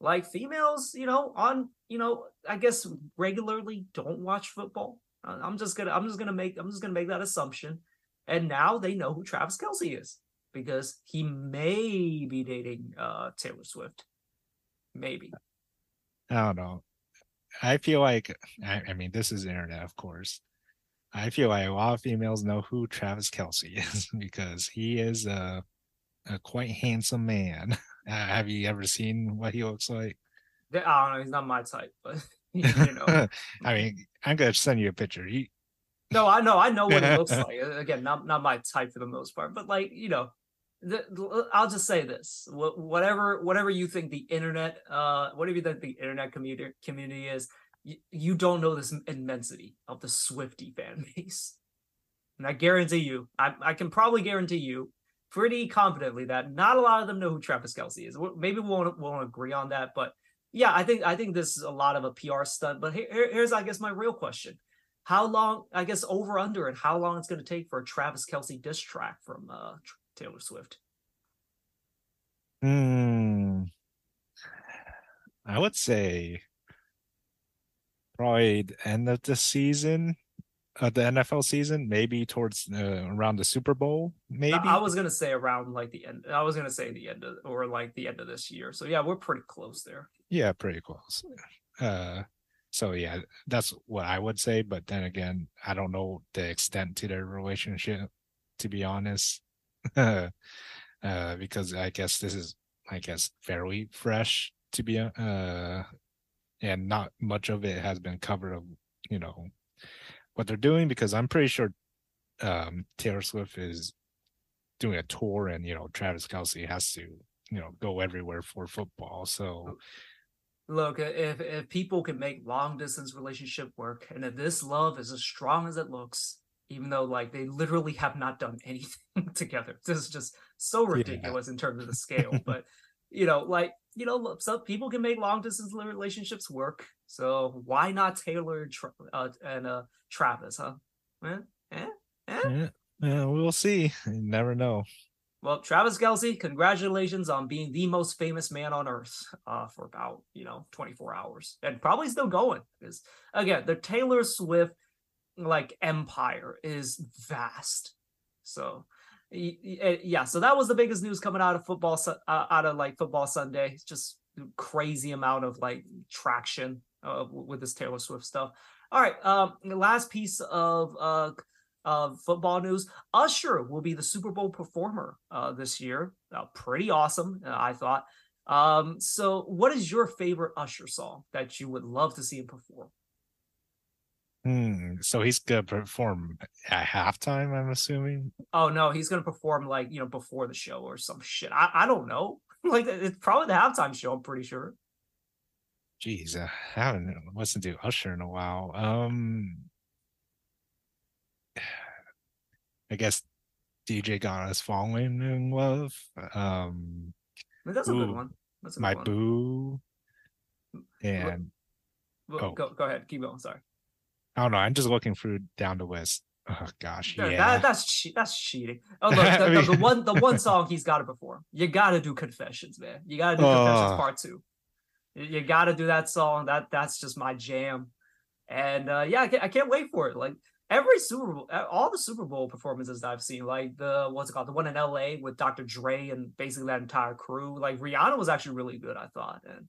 Like females, you know, on you know, I guess regularly don't watch football. I'm just gonna I'm just gonna make I'm just gonna make that assumption. And now they know who Travis Kelce is because he may be dating uh Taylor Swift. Maybe. I don't know. I feel like I, I mean this is internet, of course. I feel like a lot of females know who Travis Kelce (laughs) is because he is a a quite handsome man. (laughs) Uh, have you ever seen what he looks like? I don't know. He's not my type, but (laughs) (laughs) you know. (laughs) I mean, I'm gonna send you a picture. He... No, I know, I know what it (laughs) looks like. Again, not not my type for the most part, but like you know, the, I'll just say this: whatever whatever you think the internet, uh, whatever you think the internet community community is, you, you don't know this immensity of the Swiftie fan base. And I guarantee you, I, I can probably guarantee you pretty confidently that not a lot of them know who Travis Kelce is. Maybe we won't, won't agree on that, but yeah, I think I think this is a lot of a PR stunt. But here, here's I guess my real question: How long? I guess over under and how long it's going to take for a Travis Kelce diss track from uh, Taylor Swift? Hmm. I would say probably the end of the season, uh, the NFL season, maybe towards uh, around the Super Bowl, maybe. I, I was gonna say around like the end. I was gonna say the end of or like the end of this year. So yeah, we're pretty close there. Yeah, pretty close. Uh, so yeah, that's what I would say. But then again, I don't know the extent to their relationship, to be honest. (laughs) uh, because I guess this is, I guess, fairly fresh to be, uh, and not much of it has been covered of, you know, what they're doing. Because I'm pretty sure, um, Taylor Swift is doing a tour, and you know, Travis Kelce has to, you know, go everywhere for football. So Look, if if people can make long distance relationship work, and if this love is as strong as it looks, even though like they literally have not done (laughs) anything together, this is just so ridiculous yeah. in terms of the scale. (laughs) but you know, like you know, some people can make long distance relationships work. So why not Taylor and, uh, and uh, Travis, huh? Eh? Eh? Eh? Yeah, yeah, we'll see. You never know. Well, Travis Kelce, congratulations on being the most famous man on earth uh, for about, you know, 24 hours and probably still going because, again, the Taylor Swift like empire is vast. So, eh, yeah, so that was the biggest news coming out of football, uh, out of like football Sunday. Just crazy amount of like traction uh, with this Taylor Swift stuff. All right, um, last piece of uh, uh, football news. Usher will be the Super Bowl performer uh, this year. Uh, pretty awesome, uh, I thought. Um, so, what is your favorite Usher song that you would love to see him perform? Hmm. So he's gonna perform at halftime. I'm assuming. Oh no, he's gonna perform like you know before the show or some shit. I I don't know. (laughs) like it's probably the halftime show. I'm pretty sure. Jeez, I haven't listened to Usher in a while. Um, I guess DJ Got Us falling in love. Um that's a good one. That's a my one. boo. And well, oh. go go ahead, keep going. Sorry. I don't know. I'm just looking through down the list. Oh gosh, yeah, that, that's that's cheating. (laughs) Oh look, the, mean... the, the, one the one song he's got to perform. You got to do confessions, man. You got to do uh... confessions part two. You, you got to do that song. That that's just my jam. And uh, yeah, I can't, I can't wait for it. Like every Super Bowl, all the Super Bowl performances I've seen, like the what's it called, the one in LA with Dr. Dre and basically that entire crew, like Rihanna was actually really good, I thought, and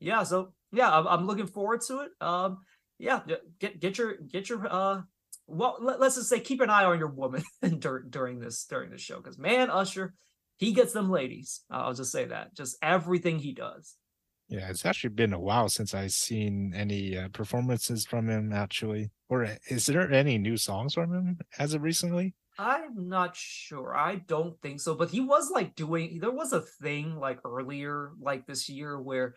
yeah, so yeah, I'm, I'm looking forward to it. Um, yeah, get get your get your uh, well, let, us just say keep an eye on your woman (laughs) during during this during this show because man, Usher, he gets them ladies. I'll just say that, just everything he does. Yeah, it's actually been a while since I've seen any uh, performances from him. Actually, or is there any new songs from him as of recently? I'm not sure. I don't think so. But he was like doing. There was a thing like earlier, like this year, where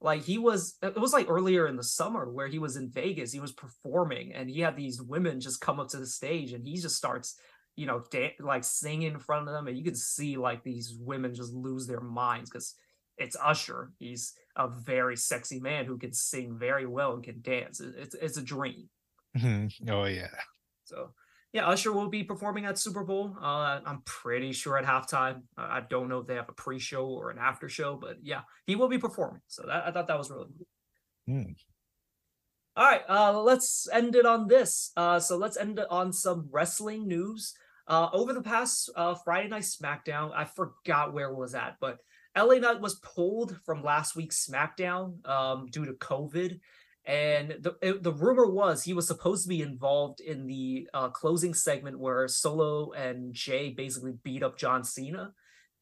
like he was. It was like earlier in the summer where he was in Vegas. He was performing, and he had these women just come up to the stage, and he just starts you know, da- like singing in front of them, and you can see like these women just lose their minds because it's Usher. He's a very sexy man who can sing very well and can dance. It's it's a dream. Mm-hmm. Oh yeah. So yeah, Usher will be performing at Super Bowl. Uh, I'm pretty sure at halftime. I don't know if they have a pre-show or an after show, but yeah, he will be performing. So that, I thought that was really cool. Mm. All right, uh, let's end it on this. Uh, so let's end it on some wrestling news. Uh, over the past uh, Friday Night SmackDown, I forgot where it was at, but LA Knight was pulled from last week's SmackDown um, due to COVID. And the it, the rumor was he was supposed to be involved in the uh, closing segment where Solo and Jey basically beat up John Cena,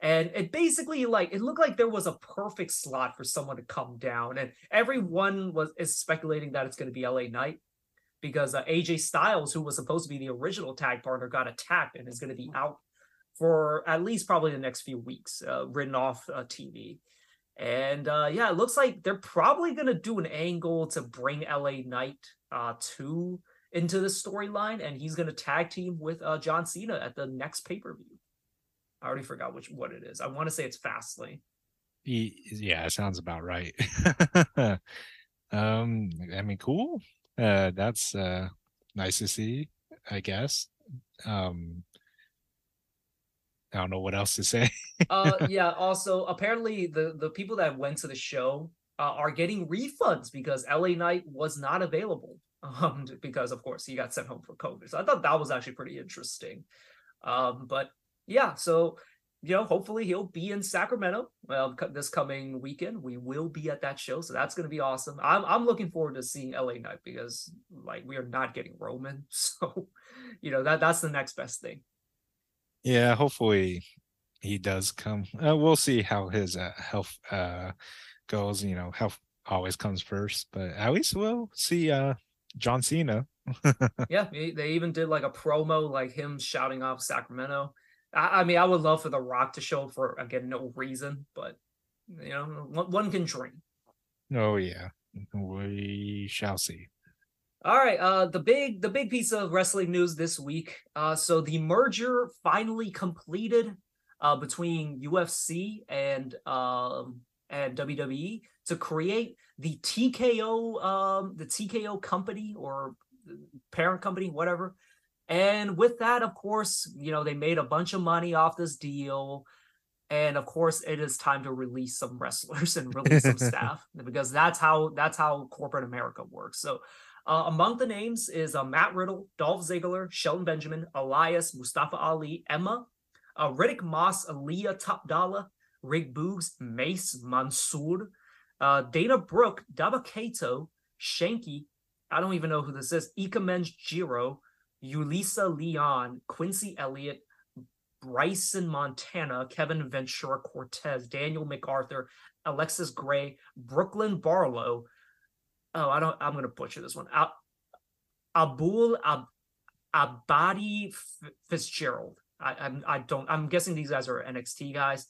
and it basically like it looked like there was a perfect slot for someone to come down, and everyone was is speculating that it's going to be LA Knight because uh, AJ Styles, who was supposed to be the original tag partner, got attacked and is going to be out for at least probably the next few weeks, uh, written off uh, TV. And uh, yeah, it looks like they're probably going to do an angle to bring LA Knight uh, to into the storyline, and he's going to tag team with uh, John Cena at the next pay per view. I already forgot which what it is. I want to say it's Fastlane. Yeah, it sounds about right. (laughs) um, I mean, cool. Uh, that's uh, nice to see. I guess. Um, I don't know what else to say. uh, (laughs) yeah. Also, apparently, the the people that went to the show uh, are getting refunds because LA Knight was not available. Um, because of course he got sent home for COVID. So I thought that was actually pretty interesting. Um, but yeah, so you know, hopefully he'll be in Sacramento well this coming weekend. We will be at that show, so that's going to be awesome. I'm I'm looking forward to seeing LA Knight because like we are not getting Roman, (laughs) so you know that that's the next best thing. Yeah, hopefully he does come. Uh, we'll see how his uh, health uh, goes. You know, health always comes first, but at least we'll see uh, John Cena. (laughs) yeah, they even did like a promo, like him shouting off Sacramento. I, I, mean, I would love for The Rock to show for again no reason, but you know, one, one can dream. Oh yeah, we shall see. All right, uh, the big the big piece of wrestling news this week. Uh, so the merger finally completed uh, between UFC and um, and WWE to create the TKO um, the TKO company or parent company, whatever. And with that, of course, you know they made a bunch of money off this deal. And of course, it is time to release some wrestlers and release some (laughs) staff because that's how that's how corporate America works. So uh, among the names is uh, Matt Riddle, Dolph Ziggler, Shelton Benjamin, Elias, Mustafa Ali, Emma, uh, Riddick Moss, Aliyah Top Dolla, Rick Boogs, Mace Mansoor, uh, Dana Brooke, Dabba-Kato, Shanky, I don't even know who this is, Ikemen Jiro, Yulisa Leon, Quincy Elliott, Bryson Montana, Kevin Ventura Cortez, Daniel MacArthur, Alexis Gray, Brooklyn Barlow. Oh, I don't. I'm gonna butcher this one. Ab- Abul Ab- Abadi Fitzgerald. I, I'm I don't I'm guessing these guys are NXT guys.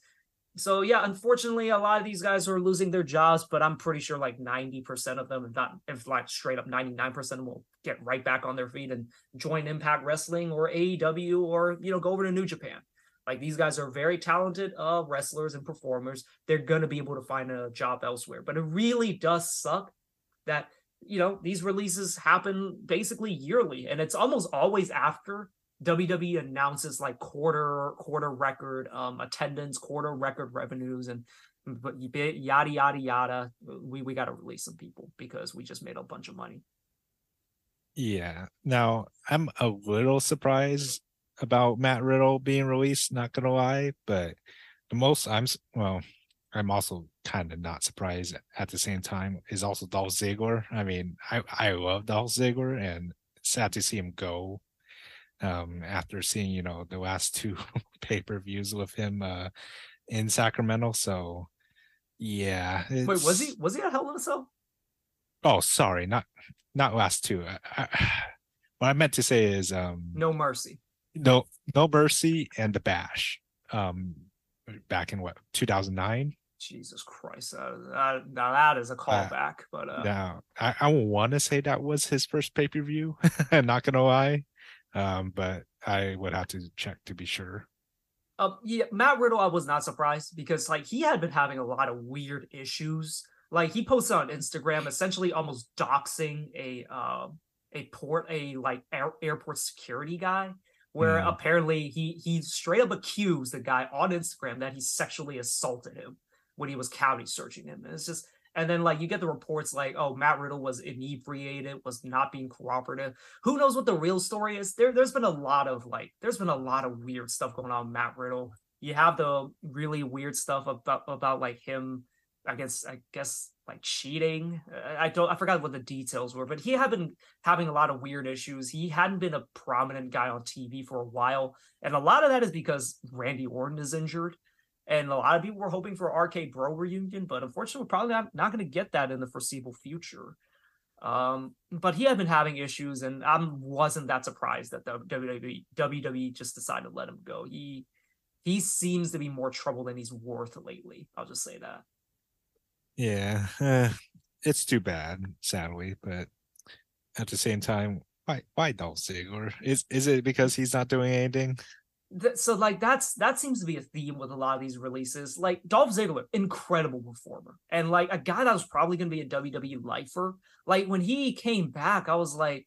So yeah, unfortunately, a lot of these guys are losing their jobs, but I'm pretty sure like 90% of them, if not if like straight up 99% will get right back on their feet and join Impact Wrestling or AEW or you know go over to New Japan. Like these guys are very talented uh wrestlers and performers. They're gonna be able to find a job elsewhere. But it really does suck that you know these releases happen basically yearly, and it's almost always after WWE announces like quarter quarter record um attendance, quarter record revenues, and but yada yada yada. We we got to release some people because we just made a bunch of money. Yeah. Now I'm a little surprised about Matt Riddle being released. Not gonna lie, but the most I'm well, I'm also kind of not surprised at the same time is also Dolph Ziggler. I mean, I I love Dolph Ziggler, and sad to see him go um, after seeing you know the last (laughs) two pay per views with him uh, in Sacramento. So yeah, wait, was he was he at Hell in a Cell? Oh, sorry, not not last two. I, I, (sighs) what I meant to say is um, No Mercy. No, No Mercy and the Bash. Um, back in what 2009 jesus christ uh, that, now that is a callback uh, but uh now i, I want to say that was his first pay-per-view (laughs) not gonna lie um, but I would have to check to be sure. Uh, yeah, Matt Riddle, I was not surprised because like he had been having a lot of weird issues. Like he posted on Instagram, essentially almost doxing a uh, a port a like air, airport security guy, where mm. apparently he he straight up accused the guy on Instagram that he sexually assaulted him when he was county searching him. And it's just and then like you get the reports like, oh, Matt Riddle was inebriated, was not being cooperative. Who knows what the real story is? There, there's been a lot of like, there's been a lot of weird stuff going on Matt Riddle. You have the really weird stuff about about like him, I guess, I guess like cheating. I don't, I forgot what the details were, but he had been having a lot of weird issues. He hadn't been a prominent guy on TV for a while, and a lot of that is because Randy Orton is injured. And a lot of people were hoping for RK Bro reunion, but unfortunately, we're probably not, not going to get that in the foreseeable future. Um, but he had been having issues, and I wasn't that surprised that the WWE WWE just decided to let him go. He he seems to be more trouble than he's worth lately. I'll just say that. Yeah, uh, it's too bad, sadly, but at the same time, why why Dolph Ziggler? Is is it because he's not doing anything? So like that's that seems to be a theme with a lot of these releases. Like Dolph Ziggler, incredible performer, and like a guy that was probably going to be a WWE lifer. Like when he came back, I was like,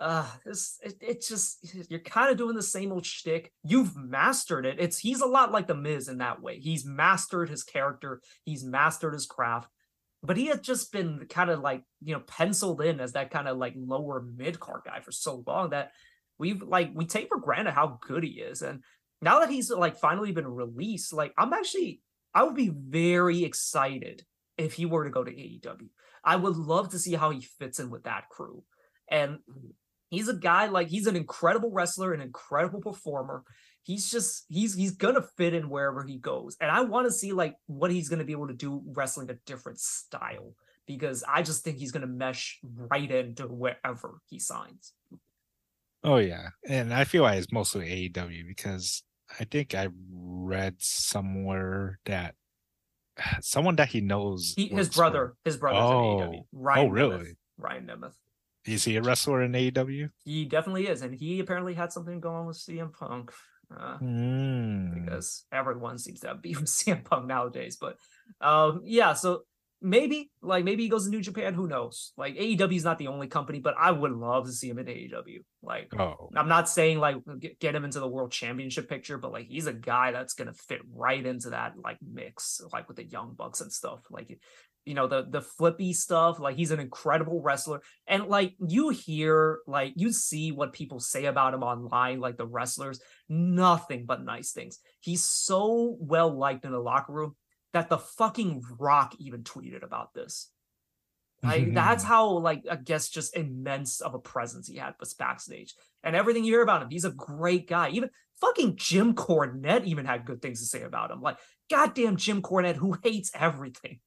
uh, this it, it just you're kind of doing the same old shtick. You've mastered it. It's he's a lot like the Miz in that way. He's mastered his character. He's mastered his craft. but he had just been kind of like you know penciled in as that kind of like lower mid card guy for so long that we've like we take for granted how good he is and now that he's like finally been released like i'm actually i would be very excited if he were to go to aew i would love to see how he fits in with that crew. And he's a guy like he's an incredible wrestler an incredible performer. He's just he's he's gonna fit in wherever he goes. And i want to see like what he's gonna be able to do wrestling a different style because i just think he's gonna mesh right into wherever he signs oh yeah and i feel like it's mostly aew because i think i read somewhere that (sighs) someone that he knows he, his brother for... his brother oh. in AEW. Ryan oh really Nemeth. Ryan Nemeth. Is he a wrestler in AEW? He definitely is, and he apparently had something going on with CM Punk. Uh, mm. because everyone seems to have beef with (laughs) CM Punk nowadays. But um, yeah, so maybe like maybe he goes to New Japan. Who knows? Like AEW is not the only company, but I would love to see him in AEW. Like, oh. I'm not saying like get, him into the World Championship picture, but like he's a guy that's gonna fit right into that like mix, like with the Young Bucks and stuff. Like you know the the flippy stuff like he's an incredible wrestler and like you hear like you see what people say about him online like the wrestlers nothing but nice things he's so well liked in the locker room that the fucking rock even tweeted about this. Like that's how like i guess just immense of a presence he had was backstage. And everything you hear about him he's a great guy. Even fucking jim cornette even had good things to say about him. Like goddamn jim cornette who hates everything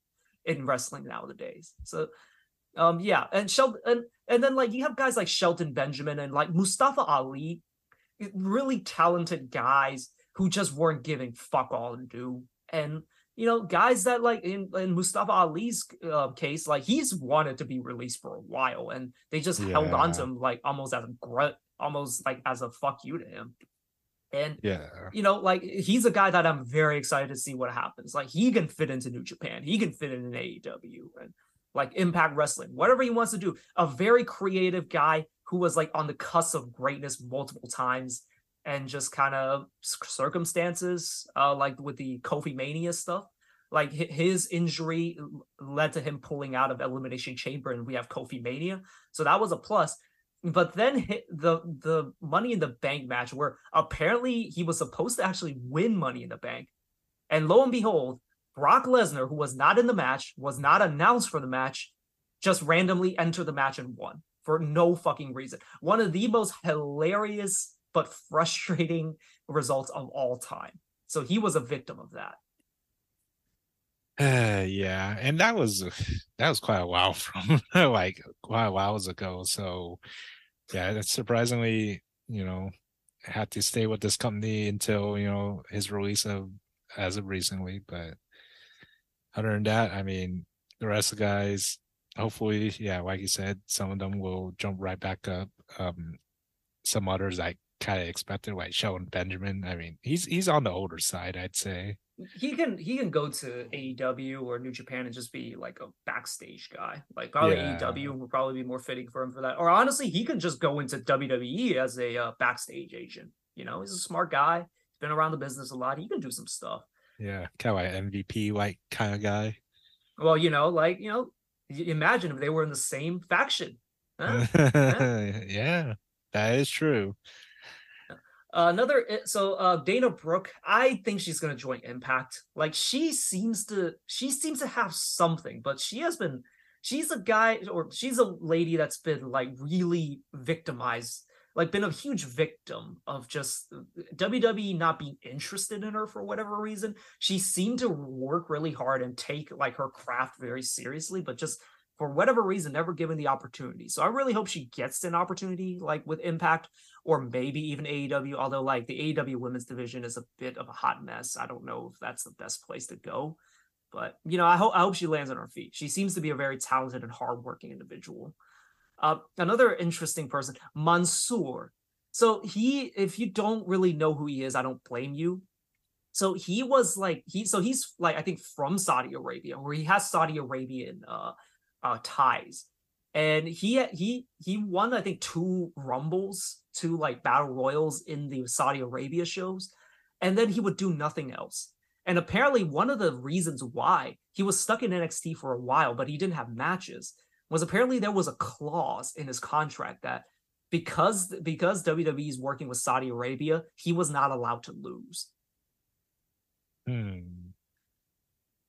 in wrestling nowadays. So um yeah, and Shelton and, and then like you have guys like Shelton Benjamin and like Mustafa Ali, really talented guys who just weren't giving fuck all to do. And you know, guys that like in, in Mustafa Ali's uh, case, like he's wanted to be released for a while, and they just yeah. held on to him like almost as a grunt, almost like as a fuck you to him. And yeah, you know, like he's a guy that I'm very excited to see what happens. Like he can fit into New Japan, he can fit in an AEW and like Impact Wrestling, whatever he wants to do. A very creative guy who was like on the cusp of greatness multiple times and just kind of circumstances, uh, like with the Kofi Mania stuff. Like his injury led to him pulling out of Elimination Chamber, and we have Kofi Mania, so that was a plus. But then the the money in the bank match where apparently he was supposed to actually win money in the bank. And lo and behold brock lesnar who was not in the match was not announced for the match just randomly entered the match and won for no fucking reason. One of the most hilarious but frustrating (laughs) results of all time so he was a victim of that uh, (sighs) yeah, and that was (sighs) that was quite a while (laughs) from like quite a while ago. So yeah, that's surprisingly, you know, had to stay with this company until, you know, his release of as of recently. But other than that, I mean, the rest of the guys, hopefully, yeah, like you said, some of them will jump right back up. Um, some others I kind of expected, like Shelton Benjamin. I mean, he's he's on the older side, I'd say he can he can go to AEW or New Japan and just be like a backstage guy. Like probably yeah. AEW would probably be more fitting for him for that. Or honestly, he can just go into WWE as a uh, backstage agent. You know, he's a smart guy. He's been around the business a lot. He can do some stuff. Yeah, kind of like MVP like kind of guy. Well, you know, like you know, imagine if they were in the same faction. Huh? yeah. (laughs) yeah, that is true. Another eh, so uh, Dana Brooke, I think she's gonna join Impact. Like she seems to she seems to have something, but she has been she's a guy or she's a lady that's been like really victimized, like been a huge victim of just WWE not being interested in her for whatever reason. She seemed to work really hard and take like her craft very seriously, but just for whatever reason never given the opportunity. So I really hope she gets an opportunity like with Impact or maybe even AEW. Although like the AEW women's division is a bit of a hot mess. I don't know if that's the best place to go. But you know, I hope I hope she lands on her feet. She seems to be a very talented and hardworking individual. Uh, another interesting person, Mansoor. So he, if you don't really know who he is, I don't blame you. So he was like he, so he's like I think from Saudi Arabia, where he has Saudi Arabian uh, uh, ties, and he he he won I think two rumbles, two like battle royals in the Saudi Arabia shows, and then he would do nothing else. And apparently, one of the reasons why he was stuck in NXT for a while, but he didn't have matches, was apparently there was a clause in his contract that because because WWE is working with Saudi Arabia, he was not allowed to lose. Hmm.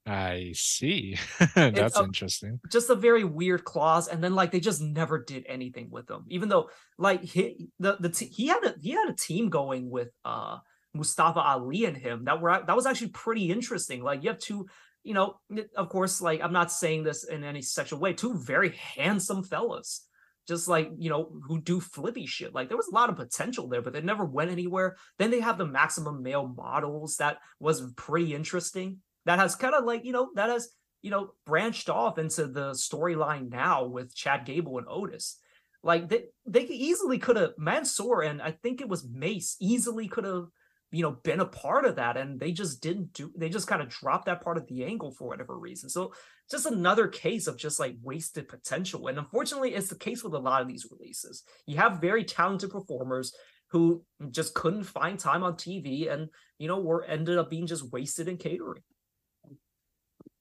I see. (laughs) That's a- interesting. Just a very weird clause, and then like they just never did anything with him, even though like he the the t- he had a he had a team going with uh Mustafa Ali and him that were that was actually pretty interesting. Like you have two, you know, of course, like I'm not saying this in any sexual way, two very handsome fellas, just like you know, who do flippy shit. Like there was a lot of potential there, but they never went anywhere. Then they have the maximum male models that was pretty interesting. That has kind of like, you know, that has, you know, branched off into the storyline now with Chad Gable and Otis. Like they they easily could have Mansoor and I think it was Mace easily could have you know been a part of that and they just didn't do they just kind of dropped that part of the angle for whatever reason. So just another case of just like wasted potential. And unfortunately it's the case with a lot of these releases. You have very talented performers who just couldn't find time on tv and you know were ended up being just wasted in catering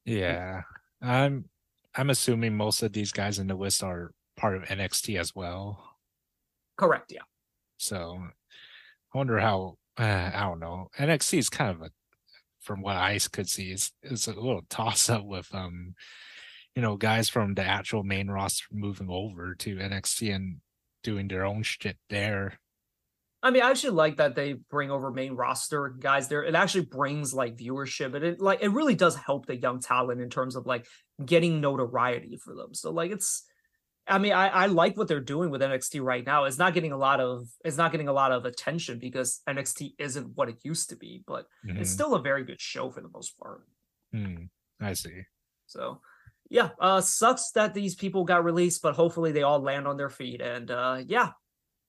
Yeah. I'm I'm assuming most of these guys in the list are part of NXT as well. correct yeah So I wonder how uh, (sighs) I don't know. NXT is kind of a from what I could see is is a little (laughs) toss up with um you know guys from the actual main roster moving over to NXT and doing their own shit there. I mean, I actually like that they bring over main roster guys there. It actually brings like viewership, and it like it really does help the young talent in terms of like getting notoriety for them. So like it's, I mean, I I like what they're doing with NXT right now. It's not getting a lot of it's not getting a lot of attention because NXT isn't what it used to be, but it's Mhm. still a very good show for the most part. Hmm, I see. So yeah, uh sucks that these people got released, but hopefully they all land on their feet. And uh yeah.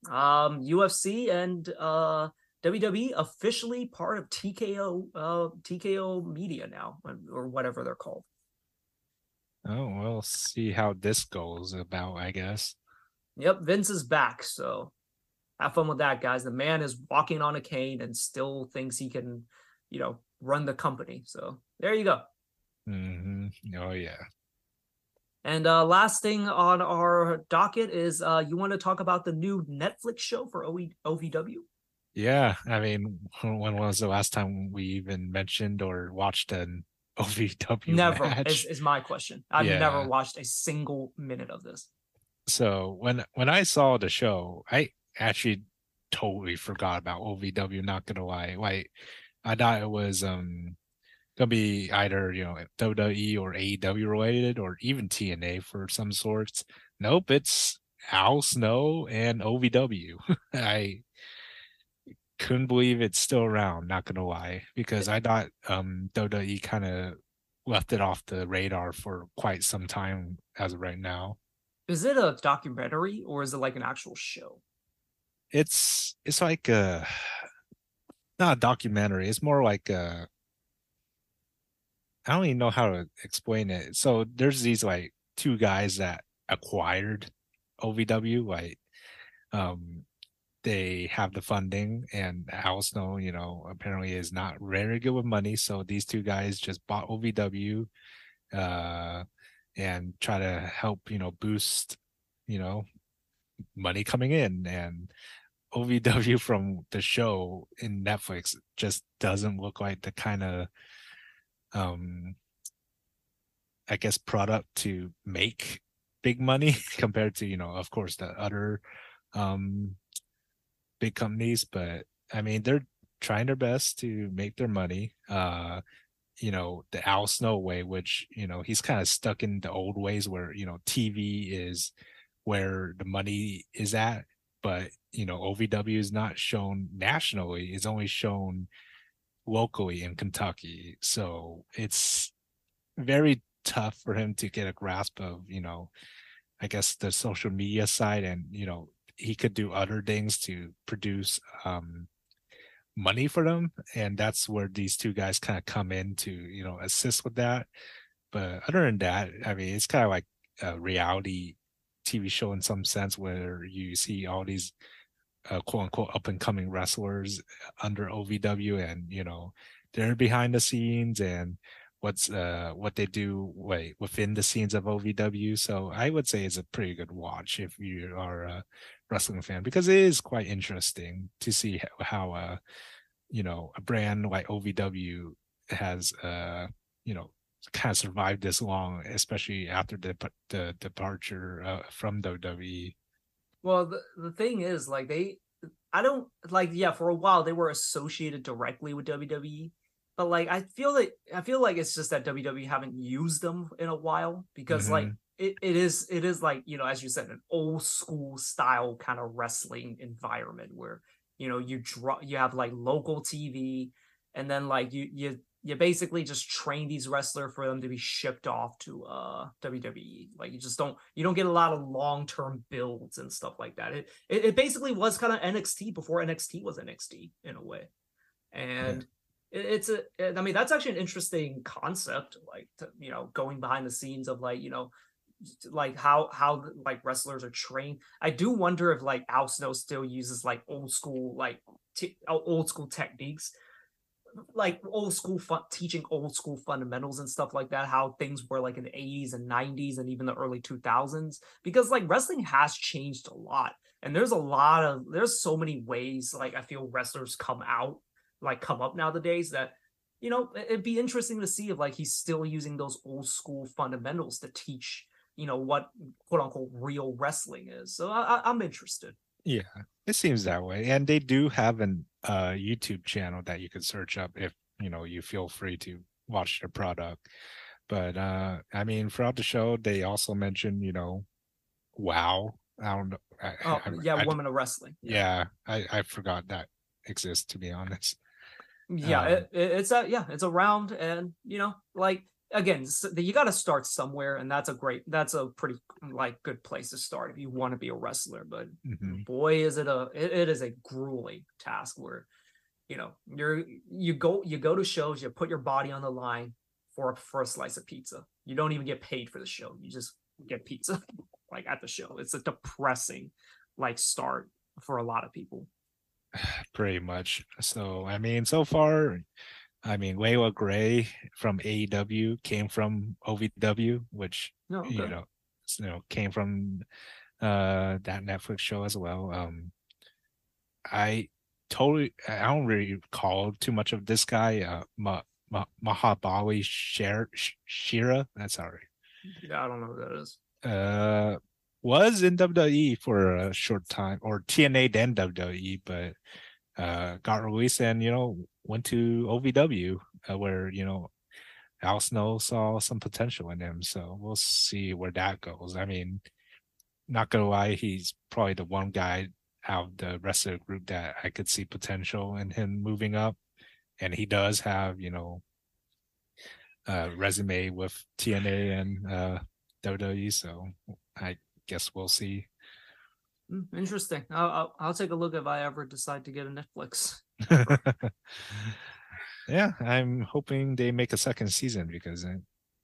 Um UFC and uh WWE officially part of TKO uh TKO Media now, or whatever they're called. Oh, we'll see how this goes about, I guess. Yep, Vince is back, so have fun with that, guys. The man is walking on a cane and still thinks he can, you know, run the company. So there you go. hmm Oh yeah. And uh, last thing on our docket is uh, you want to talk about the new Netflix show for OE- OVW? Yeah, I mean, (laughs) when was the last time we even mentioned or watched an (laughs) OVW Never match? is, is my question. I've Yeah. never watched a single minute of this. So when when I saw the show, I actually totally forgot about OVW. Not gonna lie, like I thought it was um gonna be either you know WWE or AEW related or even TNA for some sorts. Nope, it's Al Snow and OVW. (laughs) I couldn't believe it's still around. Not gonna lie, because I thought um WWE kind of left it off the radar for quite some time as of right now. Is it a documentary or is it like an actual show? it's it's like a (sighs) not a documentary it's more like a i don't even know how to explain it so there's these like two guys that acquired ovw like um they have the funding and Al Snow, you know, apparently is not very good with money. So these two guys just bought OVW uh and try to help, you know, boost, you know, money coming in and OVW (laughs) from the show in Netflix just doesn't look like the kind of um I guess product to make big money (laughs) compared to, you know, of course the other um big companies, but I mean they're trying their best to make their money. Uh you know, the Al Snow way, which, you know, he's kind of stuck in the old ways where, you know, TV is where the money is at but you know ovw is not shown nationally it's only shown locally in kentucky. So it's very tough for him to get a grasp of you know i guess the social media side and you know he could do other things to produce um money for them. And that's where these two guys kind of come in to you know assist with that. But other than that i mean it's kind of like a reality TV show in some sense where you see all these uh, quote unquote up and coming wrestlers under OVW and you know they're behind the scenes and what's uh what they do wait within the scenes of OVW. So I would say it's a pretty good watch if you are a wrestling fan because it is quite interesting to see how, uh you know a brand like OVW has uh you know kind of survived this long, especially after the the departure uh, from WWE. Well, the the thing is, like they, I don't like. Yeah, for a while they were associated directly with WWE, but like I feel that I feel like it's just that WWE haven't used them in a while because mm-hmm. like it, it is it is like you know as you said an old school style kind of wrestling environment where you know you draw you have like local TV and then like you you you basically just train these wrestlers for them to be shipped off to uh WWE. Like you just don't you don't get a lot of long term builds and stuff like that. It it, it basically was kind of NXT before NXT was NXT in a way, and. Yeah. It's a, I mean, that's actually an interesting concept, like, to, you know, going behind the scenes of like, you know, like how how like wrestlers are trained. I do wonder if like Al Snow still uses like old school like t- old school techniques like old school fun, teaching old school fundamentals and stuff like that how things were like in the 80s and 90s and even the early 2000s because like wrestling has changed a lot and there's a lot of there's so many ways like i feel wrestlers come out like come up nowadays that you know it'd be interesting to see if like he's still using those old school fundamentals to teach you know what quote unquote real wrestling is so I, i'm interested yeah, it seems that way. And they do have an uh YouTube channel that you can search up if you know you feel free to watch their product. But uh I mean throughout the show they also mentioned, you know, wow. I don't know. I, oh, I, yeah, I, women of wrestling. Yeah, I, I forgot that exists to be honest. Yeah, um, it, it's a yeah, it's around and you know, like again you got to start somewhere and that's a great that's a pretty like good place to start if you want to be a wrestler but mm-hmm. boy is it a it, it is a grueling task where you know you're you go you go to shows you put your body on the line for a for a slice of pizza. You don't even get paid for the show you just get pizza (laughs) like at the show. It's a depressing like start for a lot of people. (sighs) Pretty much. So i mean so far I mean, Leila Grey from AEW came from OVW, which oh, okay. you know, you know, came from uh that Netflix show as well. Um, I totally, I don't really recall too much of this guy, uh, Ma, Ma, Mahabali Shera. Shera. That's all right. Yeah, I don't know who that is. Uh, was in WWE for a short time, or TNA then WWE, but uh got released and you know went to OVW, uh, where you know Al Snow saw some potential in him. So we'll see where that goes. I mean, not gonna lie, he's probably the one guy out of the rest of the group that I could see potential in him moving up, and he does have you know a resume with TNA and uh, WWE. So I guess we'll see. Hmm, interesting. I'll, I'll, I'll take a look if I ever decide to get a Netflix. (laughs) yeah, I'm hoping they make a second season because uh,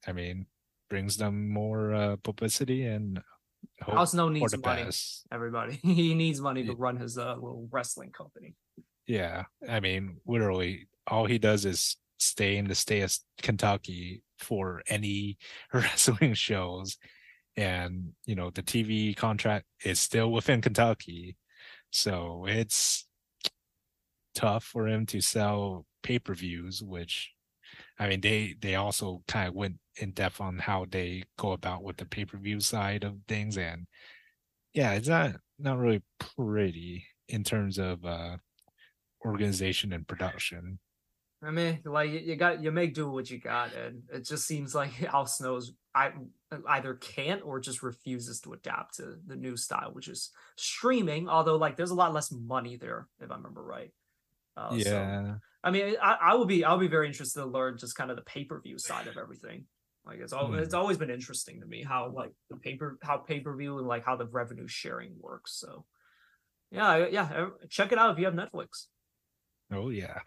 I mean brings them more uh, publicity and Al Snow needs money. Best. Everybody, (laughs) he needs money to run his uh, little wrestling company. Yeah, I mean, literally, all he does is stay in the state of Kentucky for any (laughs) wrestling shows, and you know the TV contract is still within Kentucky, so it's tough for him to sell pay-per-views which i mean they they also kind of went in depth on how they go about with the pay-per-view side of things and yeah it's not not really pretty in terms of uh organization and production I mean, like you got you make do what you got, and it just seems like (laughs) Al Snow's I either can't or just refuses to adapt to the new style, which is streaming. Although, like, there's a lot less money there, if I remember right. Uh, yeah. So, I mean, I, I will be I'll be very interested to learn just kind of the pay per view side of everything. Like it's all mm. it's always been interesting to me how like the paper how pay per view and like how the revenue sharing works. So yeah, yeah, check it out if you have Netflix. Oh yeah.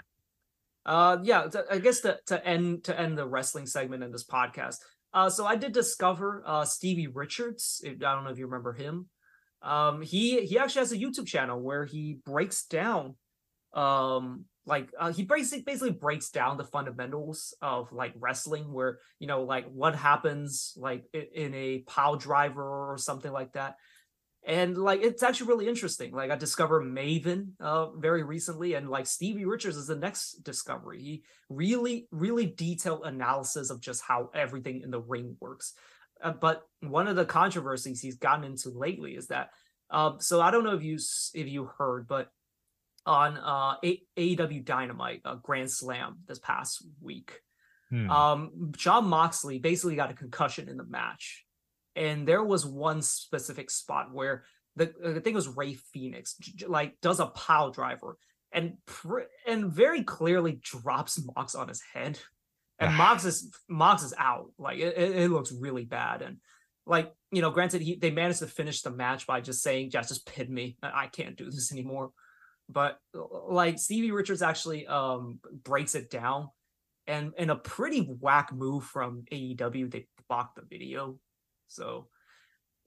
Uh yeah, I guess to to end to end the wrestling segment in this podcast. Uh so I did discover uh Stevie Richards. I don't know if you remember him. Um he he actually has a YouTube channel where he breaks down um like uh, he basically basically breaks down the fundamentals of like wrestling where you know like what happens like in a pile driver or something like that. And like it's actually really interesting. Like i discovered maven uh very recently and like stevie richards is the next discovery. He really really detailed analysis of just how everything in the ring works. Uh, but one of the controversies he's gotten into lately is that um so i don't know if you if you heard but on uh AEW Dynamite uh, Grand Slam this past week. Hmm. Um Jon Moxley basically got a concussion in the match and there was one specific spot where the I think it was Rey Fenix like does a pile driver and pr- and very clearly drops Mox on his head, and (sighs) Mox is Mox is out. Like it, it looks really bad, and like you know, granted, he they managed to finish the match by just saying, "Yeah, just pin me. I can't do this anymore." But like Stevie Richards actually um breaks it down, and in a pretty whack move from AEW, they blocked the video so,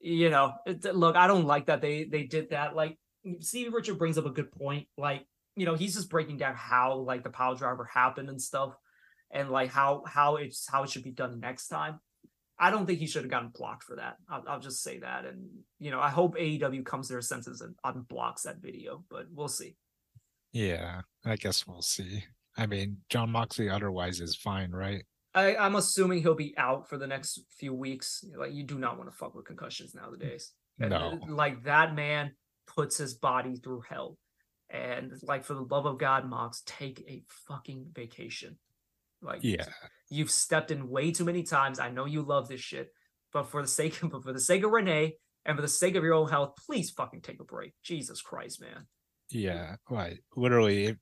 you know, it, look, I don't like that they they did that. Like Stevie Richard brings up a good point. Like, you know, he's just breaking down how like the power driver happened and stuff, and like how how it's how it should be done next time. I don't think he should have gotten blocked for that. I'll, I'll, just say that, and you know, I hope AEW comes to their senses and unblocks that video, but we'll see. Yeah, I guess we'll see. I mean, Jon Moxley otherwise is fine, right? I, I'm assuming he'll be out for the next few weeks. Like you do not want to fuck with concussions nowadays. No. Uh, like that man puts his body through hell. And like for the love of God, Mox, take a fucking vacation. Like yeah, you've stepped in way too many times. I know you love this shit, but for the sake of (laughs) but for the sake of Renee and for the sake of your own health, please fucking take a break. Jesus Christ, man. Yeah, right. Literally,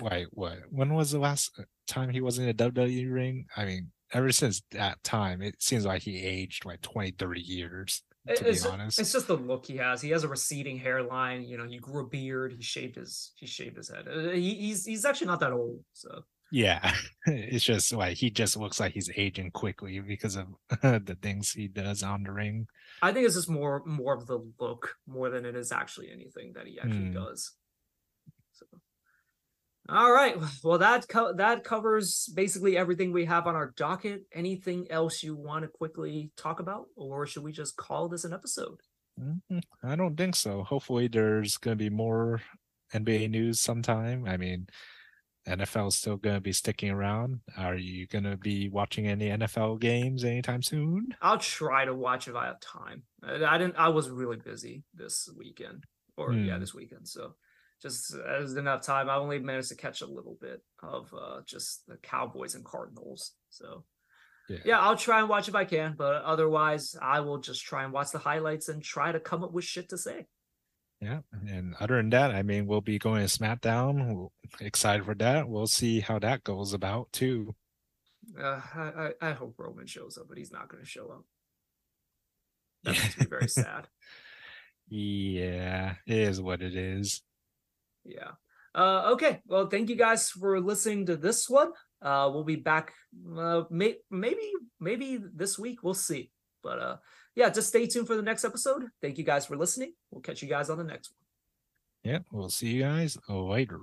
Wait, what? When was the last time he was in a WWE ring? I mean, ever since that time, it seems like he aged like 20, 30 years. To it's, be honest, it's just the look he has. He has a receding hairline. You know, he grew a beard. He shaved his he shaved his head. Uh, he, he's he's actually not that old. So yeah, (laughs) it's just like he just looks like he's aging quickly because of (laughs) the things he does on the ring. I think it's just more more of the look more than it is actually anything that he actually mm. does. So all right. Well, that co- that covers basically everything we have on our docket. Anything else you want to quickly talk about, or should we just call this an episode? Mm-hmm. I don't think so. Hopefully, there's going to be more NBA news sometime. I mean, NFL is still going to be sticking around. Are you going to be watching any NFL games anytime soon? I'll try to watch if I have time. I didn't. I was really busy this weekend, or yeah, hmm. this weekend. So just as enough time. I only managed to catch a little bit of uh, just the Cowboys and Cardinals. So yeah. yeah, I'll try and watch if I can, but otherwise, I will just try and watch the highlights and try to come up with shit to say. Yeah, and other than that, I mean, we'll be going to SmackDown. We're excited for that. We'll see how that goes about too. Uh, I, I hope Roman shows up, but he's not going to show up. That makes me very (laughs) sad. Yeah, it is what it is. Yeah. Uh, okay. Well, thank you guys for listening to this one. Uh, we'll be back. Uh, may- maybe maybe this week. We'll see. But uh, yeah, just stay tuned for the next episode. Thank you guys for listening. We'll catch you guys on the next one. Yeah, we'll see you guys later.